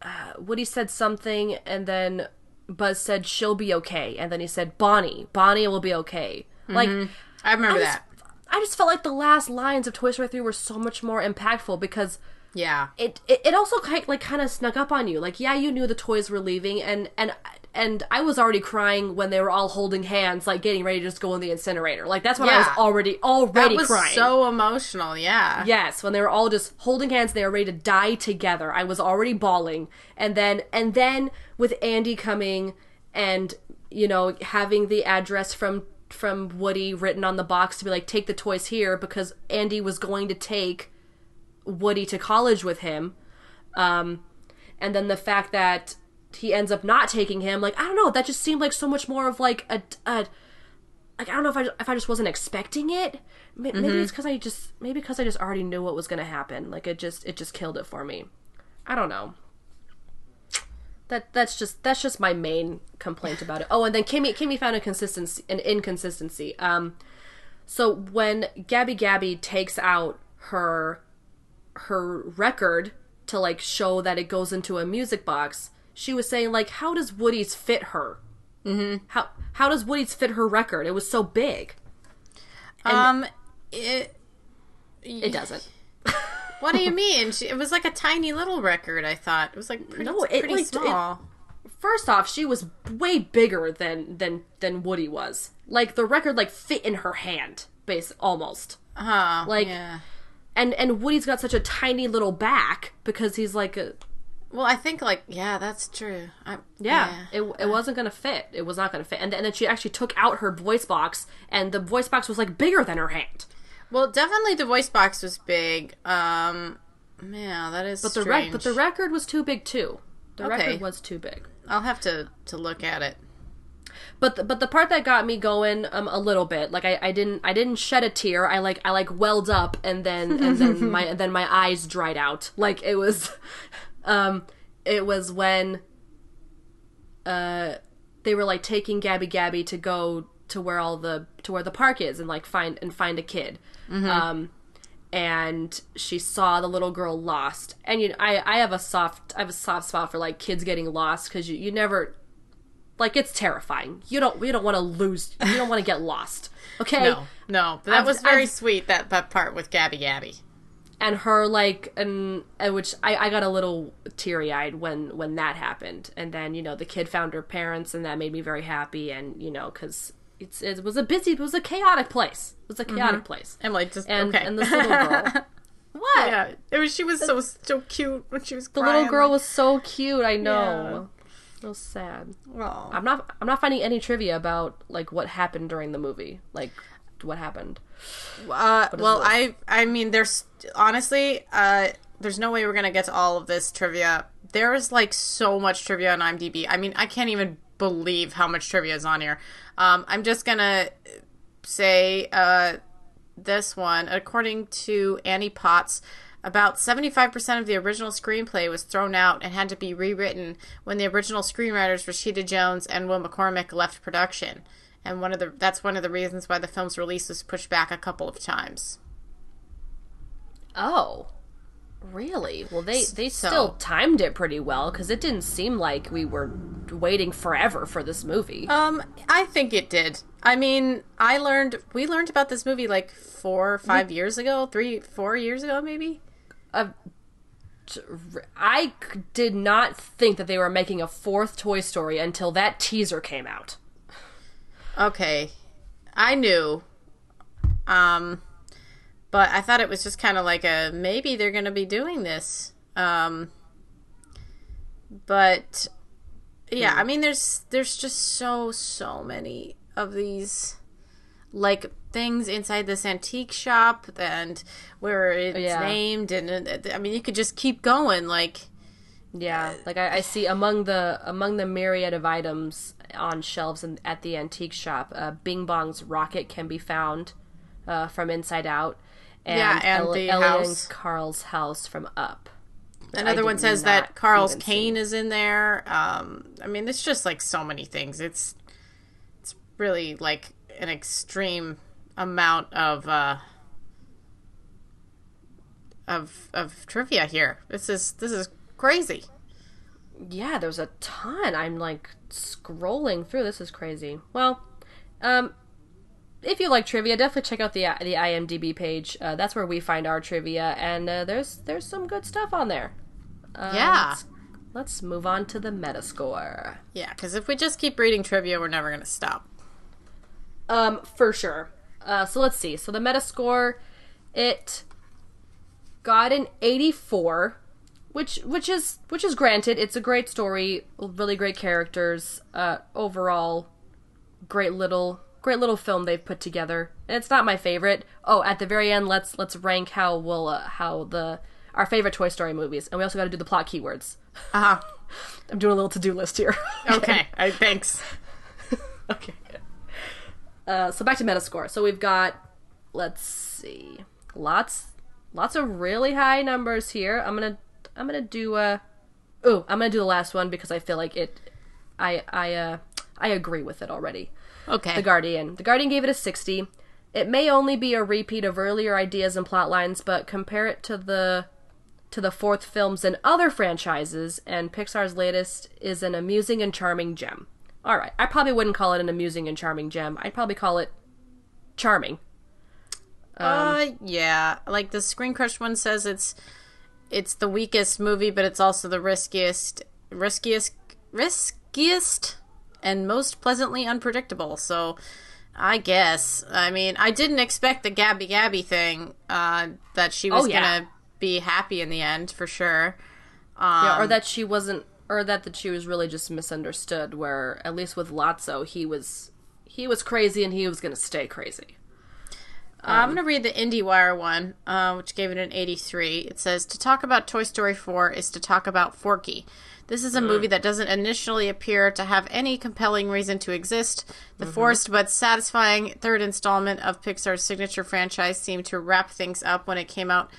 [SPEAKER 2] uh, Woody said something, and then Buzz said she'll be okay, and then he said Bonnie, Bonnie will be okay. Mm-hmm. Like
[SPEAKER 1] I remember
[SPEAKER 2] I just,
[SPEAKER 1] that.
[SPEAKER 2] I just felt like the last lines of Toy Story 3 were so much more impactful because
[SPEAKER 1] Yeah.
[SPEAKER 2] it it, it also kind like kind of snuck up on you. Like yeah, you knew the toys were leaving and and and I was already crying when they were all holding hands like getting ready to just go in the incinerator. Like that's when I was
[SPEAKER 1] Yeah.
[SPEAKER 2] already
[SPEAKER 1] That
[SPEAKER 2] already
[SPEAKER 1] was
[SPEAKER 2] crying.
[SPEAKER 1] so emotional. Yeah.
[SPEAKER 2] Yes, when they were all just holding hands, they were ready to die together. I was already bawling, and then and then with Andy coming and you know having the address from from Woody written on the box to be like take the toys here because Andy was going to take Woody to college with him, um, and then the fact that he ends up not taking him, like I don't know, that just seemed like so much more of like a, a like I don't know if I if I just wasn't expecting it. Maybe
[SPEAKER 1] Mm-hmm.
[SPEAKER 2] it's because I just maybe because I just already knew what was gonna happen. Like it just it just killed it for me. I don't know. that that's just that's just my main complaint about it. Oh, and then Kimmy Kimmy found a consistency an inconsistency. Um, so when Gabby Gabby takes out her her record to like show that it goes into a music box, she was saying like, how does Woody's fit her? Mm-hmm. How how does Woody's fit her record? It was so big.
[SPEAKER 1] um, it.
[SPEAKER 2] It doesn't. *laughs*
[SPEAKER 1] What do you mean? She, it was like a tiny little record. I thought it was like pretty,
[SPEAKER 2] No, it,
[SPEAKER 1] pretty
[SPEAKER 2] like, it-
[SPEAKER 1] small.
[SPEAKER 2] First off, she was way bigger than than than Woody was. Like the record like fit in her hand, base almost.
[SPEAKER 1] Huh?
[SPEAKER 2] like-
[SPEAKER 1] yeah.
[SPEAKER 2] And and Woody's got such a tiny little back because he's like a
[SPEAKER 1] Well, I think like yeah, that's true. I,
[SPEAKER 2] yeah, it it wasn't gonna fit. It was not gonna fit. And, and then she actually took out her voice box, and the voice box was like bigger than her hand.
[SPEAKER 1] Well, definitely the voice box was big. Um, yeah, that is.
[SPEAKER 2] But the rec- but the record was too big too. The
[SPEAKER 1] Okay.
[SPEAKER 2] record was too big.
[SPEAKER 1] I'll have to to look at it.
[SPEAKER 2] But the, but the part that got me going um a little bit like I, I didn't I didn't shed a tear I like I like welled up and then and then *laughs* my and then my eyes dried out like it was *laughs* um it was when uh they were like taking Gabby Gabby to go to where all the to where the park is and like find and find a kid um and she saw the little girl lost and you know, I I have a soft I have a soft spot for like kids getting lost cuz you you never like it's terrifying. You don't you don't want to lose. You don't want to get lost. *laughs* Okay?
[SPEAKER 1] No, no, that
[SPEAKER 2] I've-
[SPEAKER 1] was very
[SPEAKER 2] I've-
[SPEAKER 1] sweet. That that part with Gabby Gabby.
[SPEAKER 2] And her like and, and which I I got a little teary-eyed when when that happened. And then, you know, the kid found her parents and that made me very happy and, you know, cuz it's it was a busy it was a chaotic place. It was a mm-hmm. chaotic place.
[SPEAKER 1] Emily just
[SPEAKER 2] And
[SPEAKER 1] okay.
[SPEAKER 2] and this little girl *laughs* What?
[SPEAKER 1] yeah, it was. She was so so cute when she was.
[SPEAKER 2] The little girl was so cute. I know. So sad.
[SPEAKER 1] was.
[SPEAKER 2] I'm not I'm not finding any trivia about like what happened during the movie. Like what happened.
[SPEAKER 1] Uh, well. I I mean, there's honestly, uh, there's no way we're gonna get to all of this trivia. There is like so much trivia on IMDb. I mean, I can't even believe how much trivia is on here. Um, I'm just gonna say uh, this one. According to Annie Potts, about 75% of the original screenplay was thrown out and had to be rewritten when the original screenwriters Rashida Jones and Will McCormack left production. And one of the that's one of the reasons why the film's release was pushed back a couple of times.
[SPEAKER 2] Oh. Really? Well, they they
[SPEAKER 1] So-
[SPEAKER 2] still timed it pretty well cuz it didn't seem like we were waiting forever for this movie.
[SPEAKER 1] Um, I think it did. I mean, I learned we learned about this movie like four or five years ago, three, four years ago, maybe.
[SPEAKER 2] I c- did not think that they were making a fourth Toy Story until that teaser came out.
[SPEAKER 1] Okay, I knew. Um, but I thought it was just kind of like a maybe they're going to be doing this. Um, but yeah, I mean, there's there's just so so many of these like things inside this antique shop and where it's
[SPEAKER 2] Yeah.
[SPEAKER 1] named and uh, I mean you could just keep going like
[SPEAKER 2] Yeah, like I, I see among the among the myriad of items on shelves in, at the antique shop, uh, Bing Bong's rocket can be found uh, from Inside Out, and,
[SPEAKER 1] Yeah, and the
[SPEAKER 2] Ellie
[SPEAKER 1] house.
[SPEAKER 2] Carl's house from Up.
[SPEAKER 1] Another one says that Carl's
[SPEAKER 2] even see.
[SPEAKER 1] cane is in there. Um, I mean, it's just like so many things. It's it's really like an extreme amount of uh, of of trivia here. This is this is crazy.
[SPEAKER 2] Yeah, there's a ton. I'm like scrolling through. This is crazy. Well, um, if you like trivia, definitely check out the the IMDb page. Uh, that's where we find our trivia, and uh, there's there's some good stuff on there. Uh,
[SPEAKER 1] Yeah.
[SPEAKER 2] Let's, let's move on to the Metascore.
[SPEAKER 1] Yeah, because if we just keep reading trivia, we're never gonna stop.
[SPEAKER 2] Um, for sure. Uh, so let's see. So the Metascore, it got an 84, which which is which is granted. It's a great story, really great characters. Uh, overall, great little great little film they've put together. And it's not my favorite. Oh, at the very end, let's let's rank how we'll uh, how the our favorite Toy Story movies, and we also got to do the plot keywords.
[SPEAKER 1] Uh huh. *laughs*
[SPEAKER 2] I'm doing a little to do list here.
[SPEAKER 1] Okay. *laughs* I, thanks.
[SPEAKER 2] Okay. Uh, so back to Metascore. So we've got, let's see, lots, lots of really high numbers here. I'm gonna, I'm gonna do a, oh I'm gonna do the last one because I feel like it. I I uh I agree with it already.
[SPEAKER 1] Okay.
[SPEAKER 2] The Guardian. The Guardian gave it a 60. It may only be a repeat of earlier ideas and plot lines, but compare it to the to the fourth films in other franchises, and Pixar's latest is an amusing and charming gem. All right, I probably wouldn't call it an amusing and charming gem. I'd probably call it charming.
[SPEAKER 1] uh, yeah. Like the Screen Crush one says, it's it's the weakest movie, but it's also the riskiest, riskiest, riskiest, and most pleasantly unpredictable. So, I guess. I mean, I didn't expect the Gabby Gabby thing. Uh, that she was
[SPEAKER 2] Oh, yeah.
[SPEAKER 1] gonna be happy in the end for sure.
[SPEAKER 2] yeah,
[SPEAKER 1] Um,
[SPEAKER 2] or that she wasn't, or that that she was really just misunderstood. Where at least with Lotso, he was he was crazy and he was gonna stay crazy.
[SPEAKER 1] Uh, I'm going to read the IndieWire one, uh, which gave it an 83. It says To talk about Toy Story 4 is to talk about Forky. This is a movie that doesn't initially appear to have any compelling reason to exist. The forced but satisfying third installment of Pixar's signature franchise seemed to wrap things up when it came out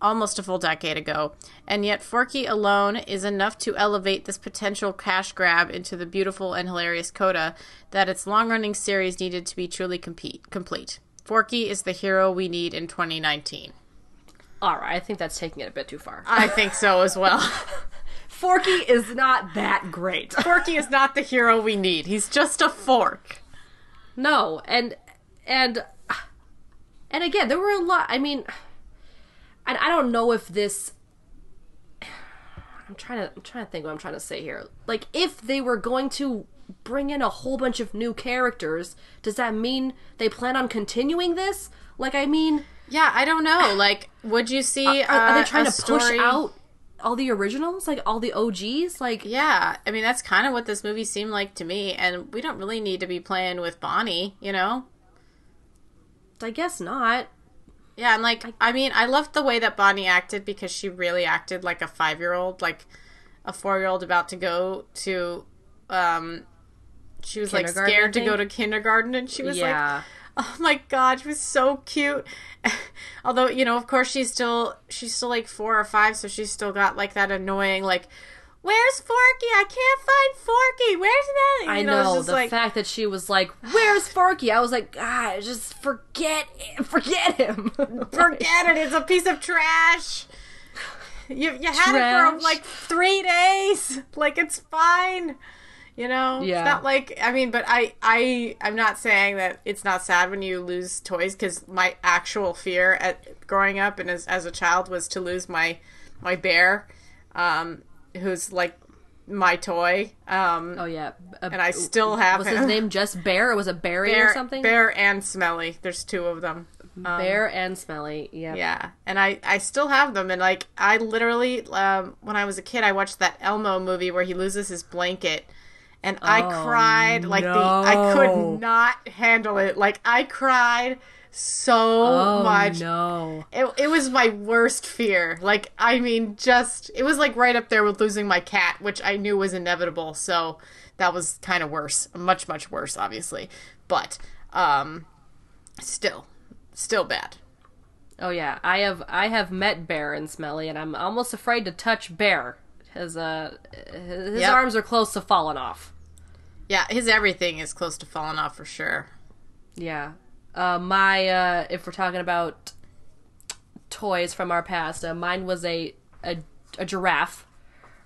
[SPEAKER 1] almost a full decade ago. And yet, Forky alone is enough to elevate this potential cash grab into the beautiful and hilarious coda that its long running series needed to be truly compete, complete. Forky is the hero we need in 2019.
[SPEAKER 2] All right, I think that's taking it a bit too far.
[SPEAKER 1] I think so as well. *laughs*
[SPEAKER 2] Forky is not that great. *laughs*
[SPEAKER 1] Forky is not the hero we need. He's just a fork.
[SPEAKER 2] No, and and and again, there were a lot. I mean, and I don't know if this. *sighs* I'm trying to I'm trying to think what I'm trying to say here. Like, if they were going to bring in a whole bunch of new characters, does that mean they plan on continuing this? Like, I mean,
[SPEAKER 1] Yeah, I don't know. Like, would you see?
[SPEAKER 2] are, are
[SPEAKER 1] uh,
[SPEAKER 2] they trying
[SPEAKER 1] a
[SPEAKER 2] to push out all the originals, like all the OGs? Like,
[SPEAKER 1] Yeah, I mean that's kind of what this movie seemed like to me, and we don't really need to be playing with Bonnie, you know?
[SPEAKER 2] I guess not.
[SPEAKER 1] Yeah, and like I mean, I loved the way that Bonnie acted because she really acted like a five year old, like a four year old about to go to. um She was like
[SPEAKER 2] I
[SPEAKER 1] scared to go to kindergarten, and she was like. Oh my god, she was so cute. *laughs* Although, you know, of course she's still she's still like 4 or 5, so she's still got like that annoying like Where's Forky? I can't find Forky. Where's that?
[SPEAKER 2] I
[SPEAKER 1] You
[SPEAKER 2] know,
[SPEAKER 1] just
[SPEAKER 2] the
[SPEAKER 1] like,
[SPEAKER 2] fact that she was like, "Where's Forky?" I was like, "God, just forget, it. forget him." *laughs*
[SPEAKER 1] forget it. It's a piece of trash. You you had it for like 3 days. Like it's fine. You know,
[SPEAKER 2] Yeah.
[SPEAKER 1] it's not like I mean, but I I I'm not saying that it's not sad when you lose toys because my actual fear at growing up and as as a child was to lose my my bear, um, who's like my toy, um,
[SPEAKER 2] oh yeah, A-
[SPEAKER 1] and I still have
[SPEAKER 2] was
[SPEAKER 1] him.
[SPEAKER 2] his name just Bear or was a Barry
[SPEAKER 1] Bear,
[SPEAKER 2] or something?
[SPEAKER 1] Bear and Smelly. There's two of them.
[SPEAKER 2] Bear and Smelly. Yeah.
[SPEAKER 1] Yeah, and I I still have them, and like I literally um, when I was a kid, I watched that Elmo movie where he loses his blanket, and I cried like the I could not handle it. Like I cried so
[SPEAKER 2] Oh
[SPEAKER 1] much.
[SPEAKER 2] no.
[SPEAKER 1] It, it was my worst fear. Like, I mean, just, it was like right up there with losing my cat, which I knew was inevitable. So that was kind of worse. Much, much worse, obviously. But, um, still, still bad.
[SPEAKER 2] Oh yeah, I have I have met Bear and Smelly, and I'm almost afraid to touch Bear. His uh, his
[SPEAKER 1] Yep.
[SPEAKER 2] arms are close to falling off.
[SPEAKER 1] Yeah, his everything is close to falling off for sure.
[SPEAKER 2] Yeah. Uh, my uh, if we're talking about toys from our past, uh, mine was a, a a giraffe.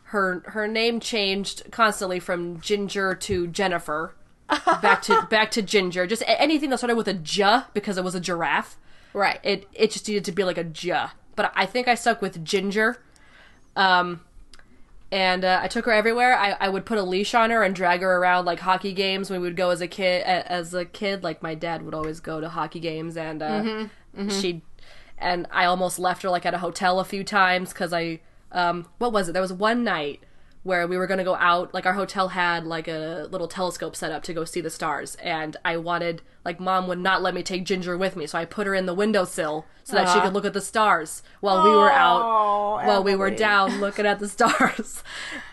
[SPEAKER 2] Her her name changed constantly from Ginger to Jennifer, *laughs* back to back to Ginger. Just anything that started with a J because it was a giraffe.
[SPEAKER 1] Right.
[SPEAKER 2] It it just needed to be like a J. But I think I stuck with Ginger. Um, and uh, I took her everywhere. I, I would put a leash on her and drag her around like hockey games when we would go as a kid. As a kid, like my dad would always go to hockey games, and uh, she and I almost left her like at a hotel a few times because I um what was it? There was one night where we were gonna go out. Like our hotel had like a little telescope set up to go see the stars, and I wanted like mom would not let me take Ginger with me, so I put her in the windowsill so that she could look at the stars while we were out while we were down looking at the *laughs* stars,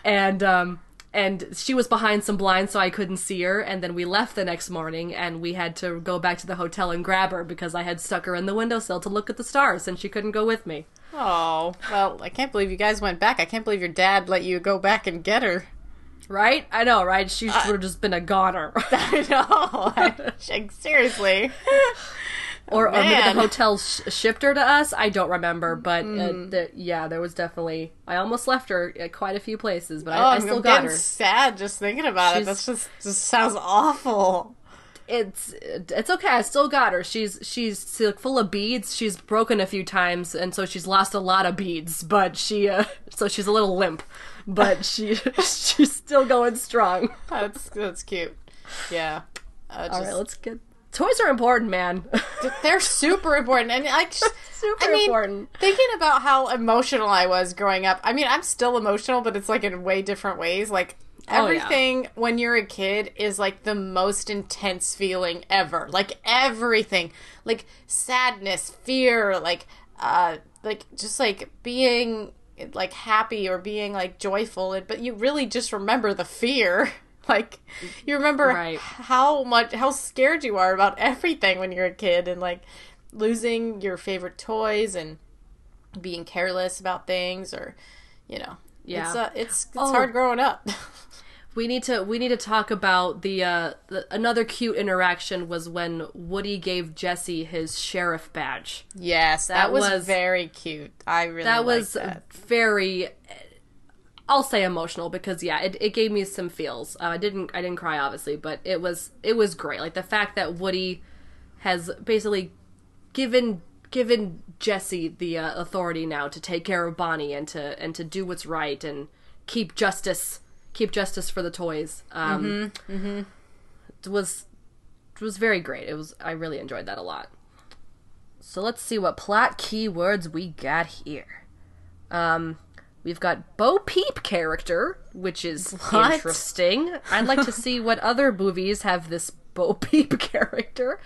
[SPEAKER 2] and um and she was behind some blinds so I couldn't see her and then we left the next morning and we had to go back to the hotel and grab her because I had stuck her in the windowsill to look at the stars and she couldn't go with me.
[SPEAKER 1] Oh, well, I can't believe you guys went back. I can't believe your dad let you go back and get her.
[SPEAKER 2] Right? I know, right? She uh, would have just been a goner. *laughs*
[SPEAKER 1] I know. I, *laughs* like, seriously. *laughs*
[SPEAKER 2] or, or maybe the hotel sh- shipped her to us. I don't remember, but uh, the, yeah, there was definitely. I almost left her at quite a few places, but
[SPEAKER 1] Oh,
[SPEAKER 2] I, I
[SPEAKER 1] I'm
[SPEAKER 2] still
[SPEAKER 1] I'm
[SPEAKER 2] got her.
[SPEAKER 1] sad just thinking about it.
[SPEAKER 2] She's-
[SPEAKER 1] That's just just sounds awful.
[SPEAKER 2] It's it's okay. I still got her. She's she's full of beads. She's broken a few times, and so she's lost a lot of beads. But she uh, *laughs* so she's a little limp, but she *laughs* she's still going strong.
[SPEAKER 1] That's that's cute. Yeah. Uh, just,
[SPEAKER 2] right, let's get. Toys are important, man.
[SPEAKER 1] they're super important, and like just- *laughs*
[SPEAKER 2] Super
[SPEAKER 1] I mean,
[SPEAKER 2] important.
[SPEAKER 1] Thinking about how emotional I was growing up. I mean, I'm still emotional, but it's like in way different ways. Like
[SPEAKER 2] Oh, yeah.
[SPEAKER 1] everything when you're a kid is like the most intense feeling ever. Like everything, like sadness, fear, like uh, like just like being like happy or being like joyful. But you really just remember the fear. *laughs* *laughs* Like you remember
[SPEAKER 2] Right.
[SPEAKER 1] how much how scared you are about everything when you're a kid and like losing your favorite toys and being careless about things or you know
[SPEAKER 2] Yeah.
[SPEAKER 1] it's uh, it's it's
[SPEAKER 2] Oh.
[SPEAKER 1] hard growing up *laughs*
[SPEAKER 2] We need to we need to talk about the, uh, the another cute interaction was when Woody gave Jesse his sheriff badge.
[SPEAKER 1] yes that,
[SPEAKER 2] That
[SPEAKER 1] was,
[SPEAKER 2] was-
[SPEAKER 1] very cute i really
[SPEAKER 2] that was
[SPEAKER 1] that.
[SPEAKER 2] very i'll say emotional because yeah it, it gave me some feels. Uh, i didn't i didn't cry obviously but it was it was great. Like the fact that woody has basically given given jesse the uh, authority now to take care of bonnie and to and to do what's right and keep justice keep justice for the toys um it was it was very great. It was i really enjoyed that a lot. So let's see what plot keywords we got here. Um, we've got Bo Peep character, which is
[SPEAKER 1] What?
[SPEAKER 2] interesting. I'd like to see what other movies have this Bo Peep *laughs* character.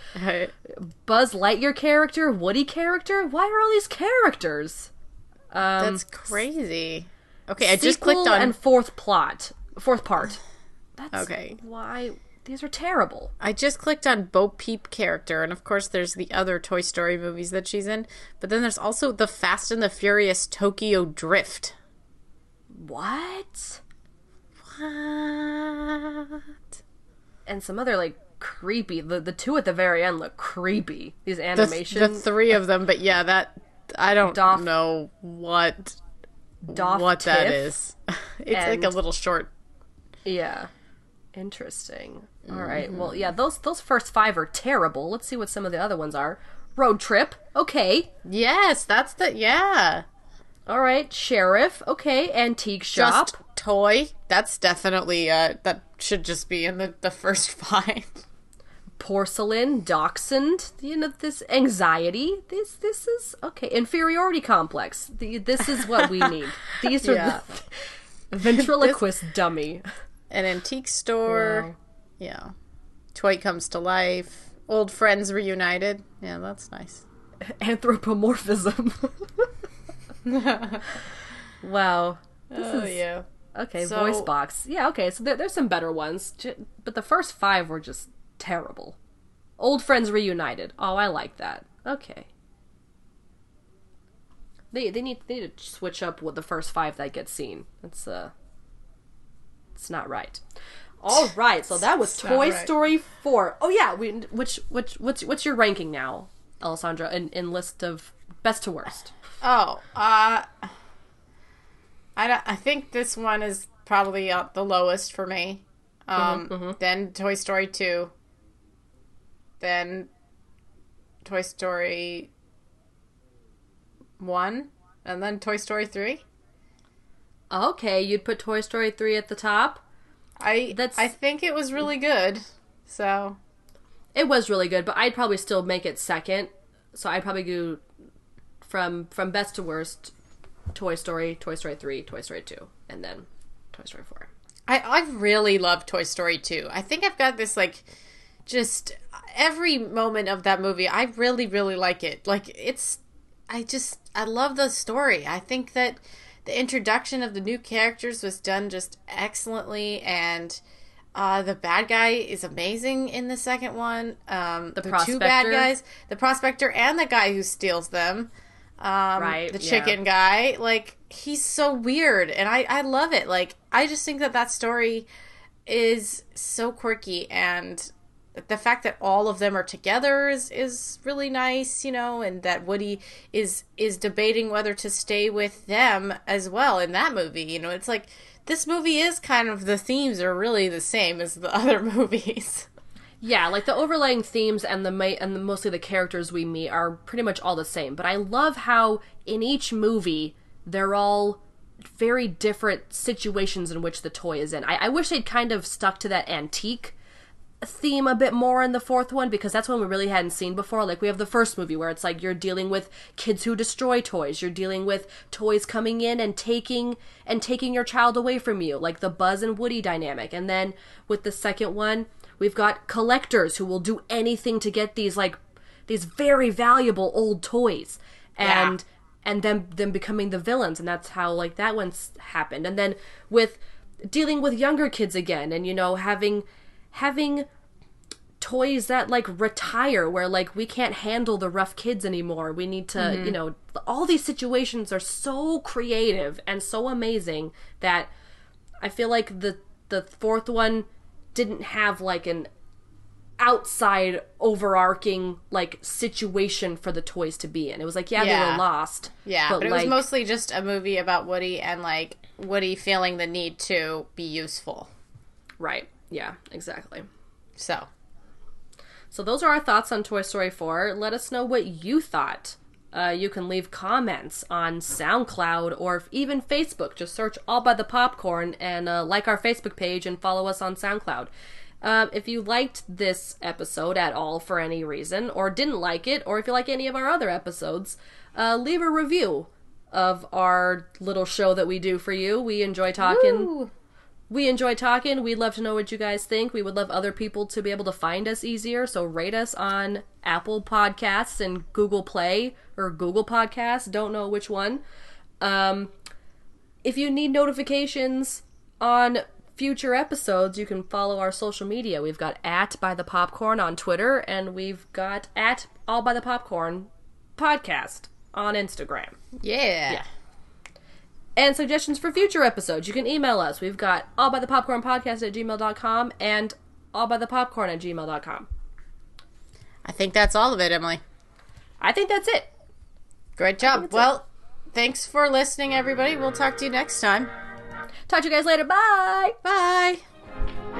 [SPEAKER 2] Buzz Lightyear character, Woody character. Why are all these characters?
[SPEAKER 1] Um, that's crazy okay i just clicked on
[SPEAKER 2] and fourth plot, fourth part. *sighs* That's
[SPEAKER 1] Okay.
[SPEAKER 2] Why these are terrible.
[SPEAKER 1] i just clicked on bo peep character and of course there's the other toy story movies that she's in but then there's also the fast and the furious tokyo drift
[SPEAKER 2] What?
[SPEAKER 1] what
[SPEAKER 2] And some other like creepy. The the two at the very end look creepy. These
[SPEAKER 1] the,
[SPEAKER 2] animation.
[SPEAKER 1] the three of them but yeah that i don't
[SPEAKER 2] Doff-
[SPEAKER 1] know what
[SPEAKER 2] Doff
[SPEAKER 1] what that
[SPEAKER 2] Tiff.
[SPEAKER 1] is *laughs* it's like a little short
[SPEAKER 2] Yeah. Interesting. All right. Mm-hmm. Well, yeah, those those first five are terrible. Let's see what some of the other ones are. Road trip. Okay.
[SPEAKER 1] yes that's the yeah
[SPEAKER 2] All right. Sheriff. Okay. Antique shop.
[SPEAKER 1] just toy that's definitely uh that should just be in the the first *laughs* five
[SPEAKER 2] Porcelain. Dachshund. You know this anxiety. This this is okay. Inferiority complex. The, this is what we *laughs* need. These are
[SPEAKER 1] Yeah.
[SPEAKER 2] the *laughs* ventriloquist dummy.
[SPEAKER 1] an antique store
[SPEAKER 2] Wow.
[SPEAKER 1] yeah toy comes to life old friends reunited yeah that's nice
[SPEAKER 2] Anthropomorphism. *laughs* wow. This
[SPEAKER 1] oh
[SPEAKER 2] is
[SPEAKER 1] yeah
[SPEAKER 2] Okay,
[SPEAKER 1] So-
[SPEAKER 2] voice box. Yeah, okay, so there, there's some better ones, but the first five were just terrible. Old friends reunited. Oh, I like that. Okay. They they need they need to switch up with the first five that get seen. That's uh, it's not right. All *laughs* right, so that was
[SPEAKER 1] It's
[SPEAKER 2] Toy
[SPEAKER 1] right.
[SPEAKER 2] Story four. Oh yeah, we which which what's what's your ranking now, Alessandra? In in list of best to worst.
[SPEAKER 1] oh uh i don't, i think this one is probably uh, the lowest for me um then toy story 2 then toy story 1 and then toy story 3
[SPEAKER 2] Okay, you'd put Toy Story three at the top.
[SPEAKER 1] i
[SPEAKER 2] That's-
[SPEAKER 1] i think it was really good so
[SPEAKER 2] It was really good, but I'd probably still make it second. So I'd probably go from from best to worst, Toy Story, Toy Story three, Toy Story two, and then Toy Story four.
[SPEAKER 1] I, I really love Toy Story 2. I think I've got this like just every moment of that movie. I really really like it. Like it's I just I love the story. I think that the introduction of the new characters was done just excellently and uh, the bad guy is amazing in the second one. Um, the two bad guys, the prospector and the guy who steals them. Um,
[SPEAKER 2] Right,
[SPEAKER 1] the
[SPEAKER 2] yeah.
[SPEAKER 1] chicken guy. Like he's so weird, and I I love it. Like I just think that that story is so quirky, and the fact that all of them are together is is really nice, you know, and that Woody is is debating whether to stay with them as well in that movie. You know, it's like this movie is kind of the themes are really the same as the *laughs* other movies.
[SPEAKER 2] Yeah, like the overlaying themes and the and the, mostly the characters we meet are pretty much all the same. But I love how in each movie they're all very different situations in which the toy is in. I, I wish they'd kind of stuck to that antique theme a bit more in the fourth one because that's one we really hadn't seen before. Like we have the first movie where it's like you're dealing with kids who destroy toys. You're dealing with toys coming in and taking and taking your child away from you, like the Buzz and Woody dynamic. And then with the second one, we've got collectors who will do anything to get these like these very valuable old toys. And and then them becoming the villains and that's how like that one's happened. And then with dealing with younger kids again and you know having having toys that like retire where like we can't handle the rough kids anymore we need to mm-hmm. you know all these situations are so creative and so amazing that i feel like the the fourth one didn't have like an outside overarching like situation for the toys to be in it was like yeah, they were lost
[SPEAKER 1] Yeah, but, it
[SPEAKER 2] like,
[SPEAKER 1] was mostly just a movie about Woody and like Woody feeling the need to be useful.
[SPEAKER 2] right yeah exactly
[SPEAKER 1] So,
[SPEAKER 2] So those are our thoughts on Toy Story 4. Let us know what you thought. Uh, you can leave comments on SoundCloud or even Facebook. Just search All by the Popcorn and uh, like our Facebook page and follow us on SoundCloud. Um, if you liked this episode at all for any reason, or didn't like it, or if you like any of our other episodes, uh, leave a review of our little show that we do for you. We enjoy talking
[SPEAKER 1] Woo.
[SPEAKER 2] We enjoy talking. We'd love to know what you guys think. We would love other people to be able to find us easier. So rate us on Apple Podcasts and Google Play or Google Podcasts. Don't know which one. Um, if you need notifications on future episodes, you can follow our social media. We've got at by the popcorn on Twitter, and we've got at all by the popcorn podcast on Instagram
[SPEAKER 1] yeah.
[SPEAKER 2] And suggestions for future episodes, you can email us. We've got allbythepopcornpodcast at gmail.com and allbythepopcorn at gmail.com.
[SPEAKER 1] I think that's all of it, Emily.
[SPEAKER 2] I think that's it.
[SPEAKER 1] Great job. Well, thanks for listening, everybody. We'll talk to you next time.
[SPEAKER 2] Talk to you guys later. Bye.
[SPEAKER 1] Bye.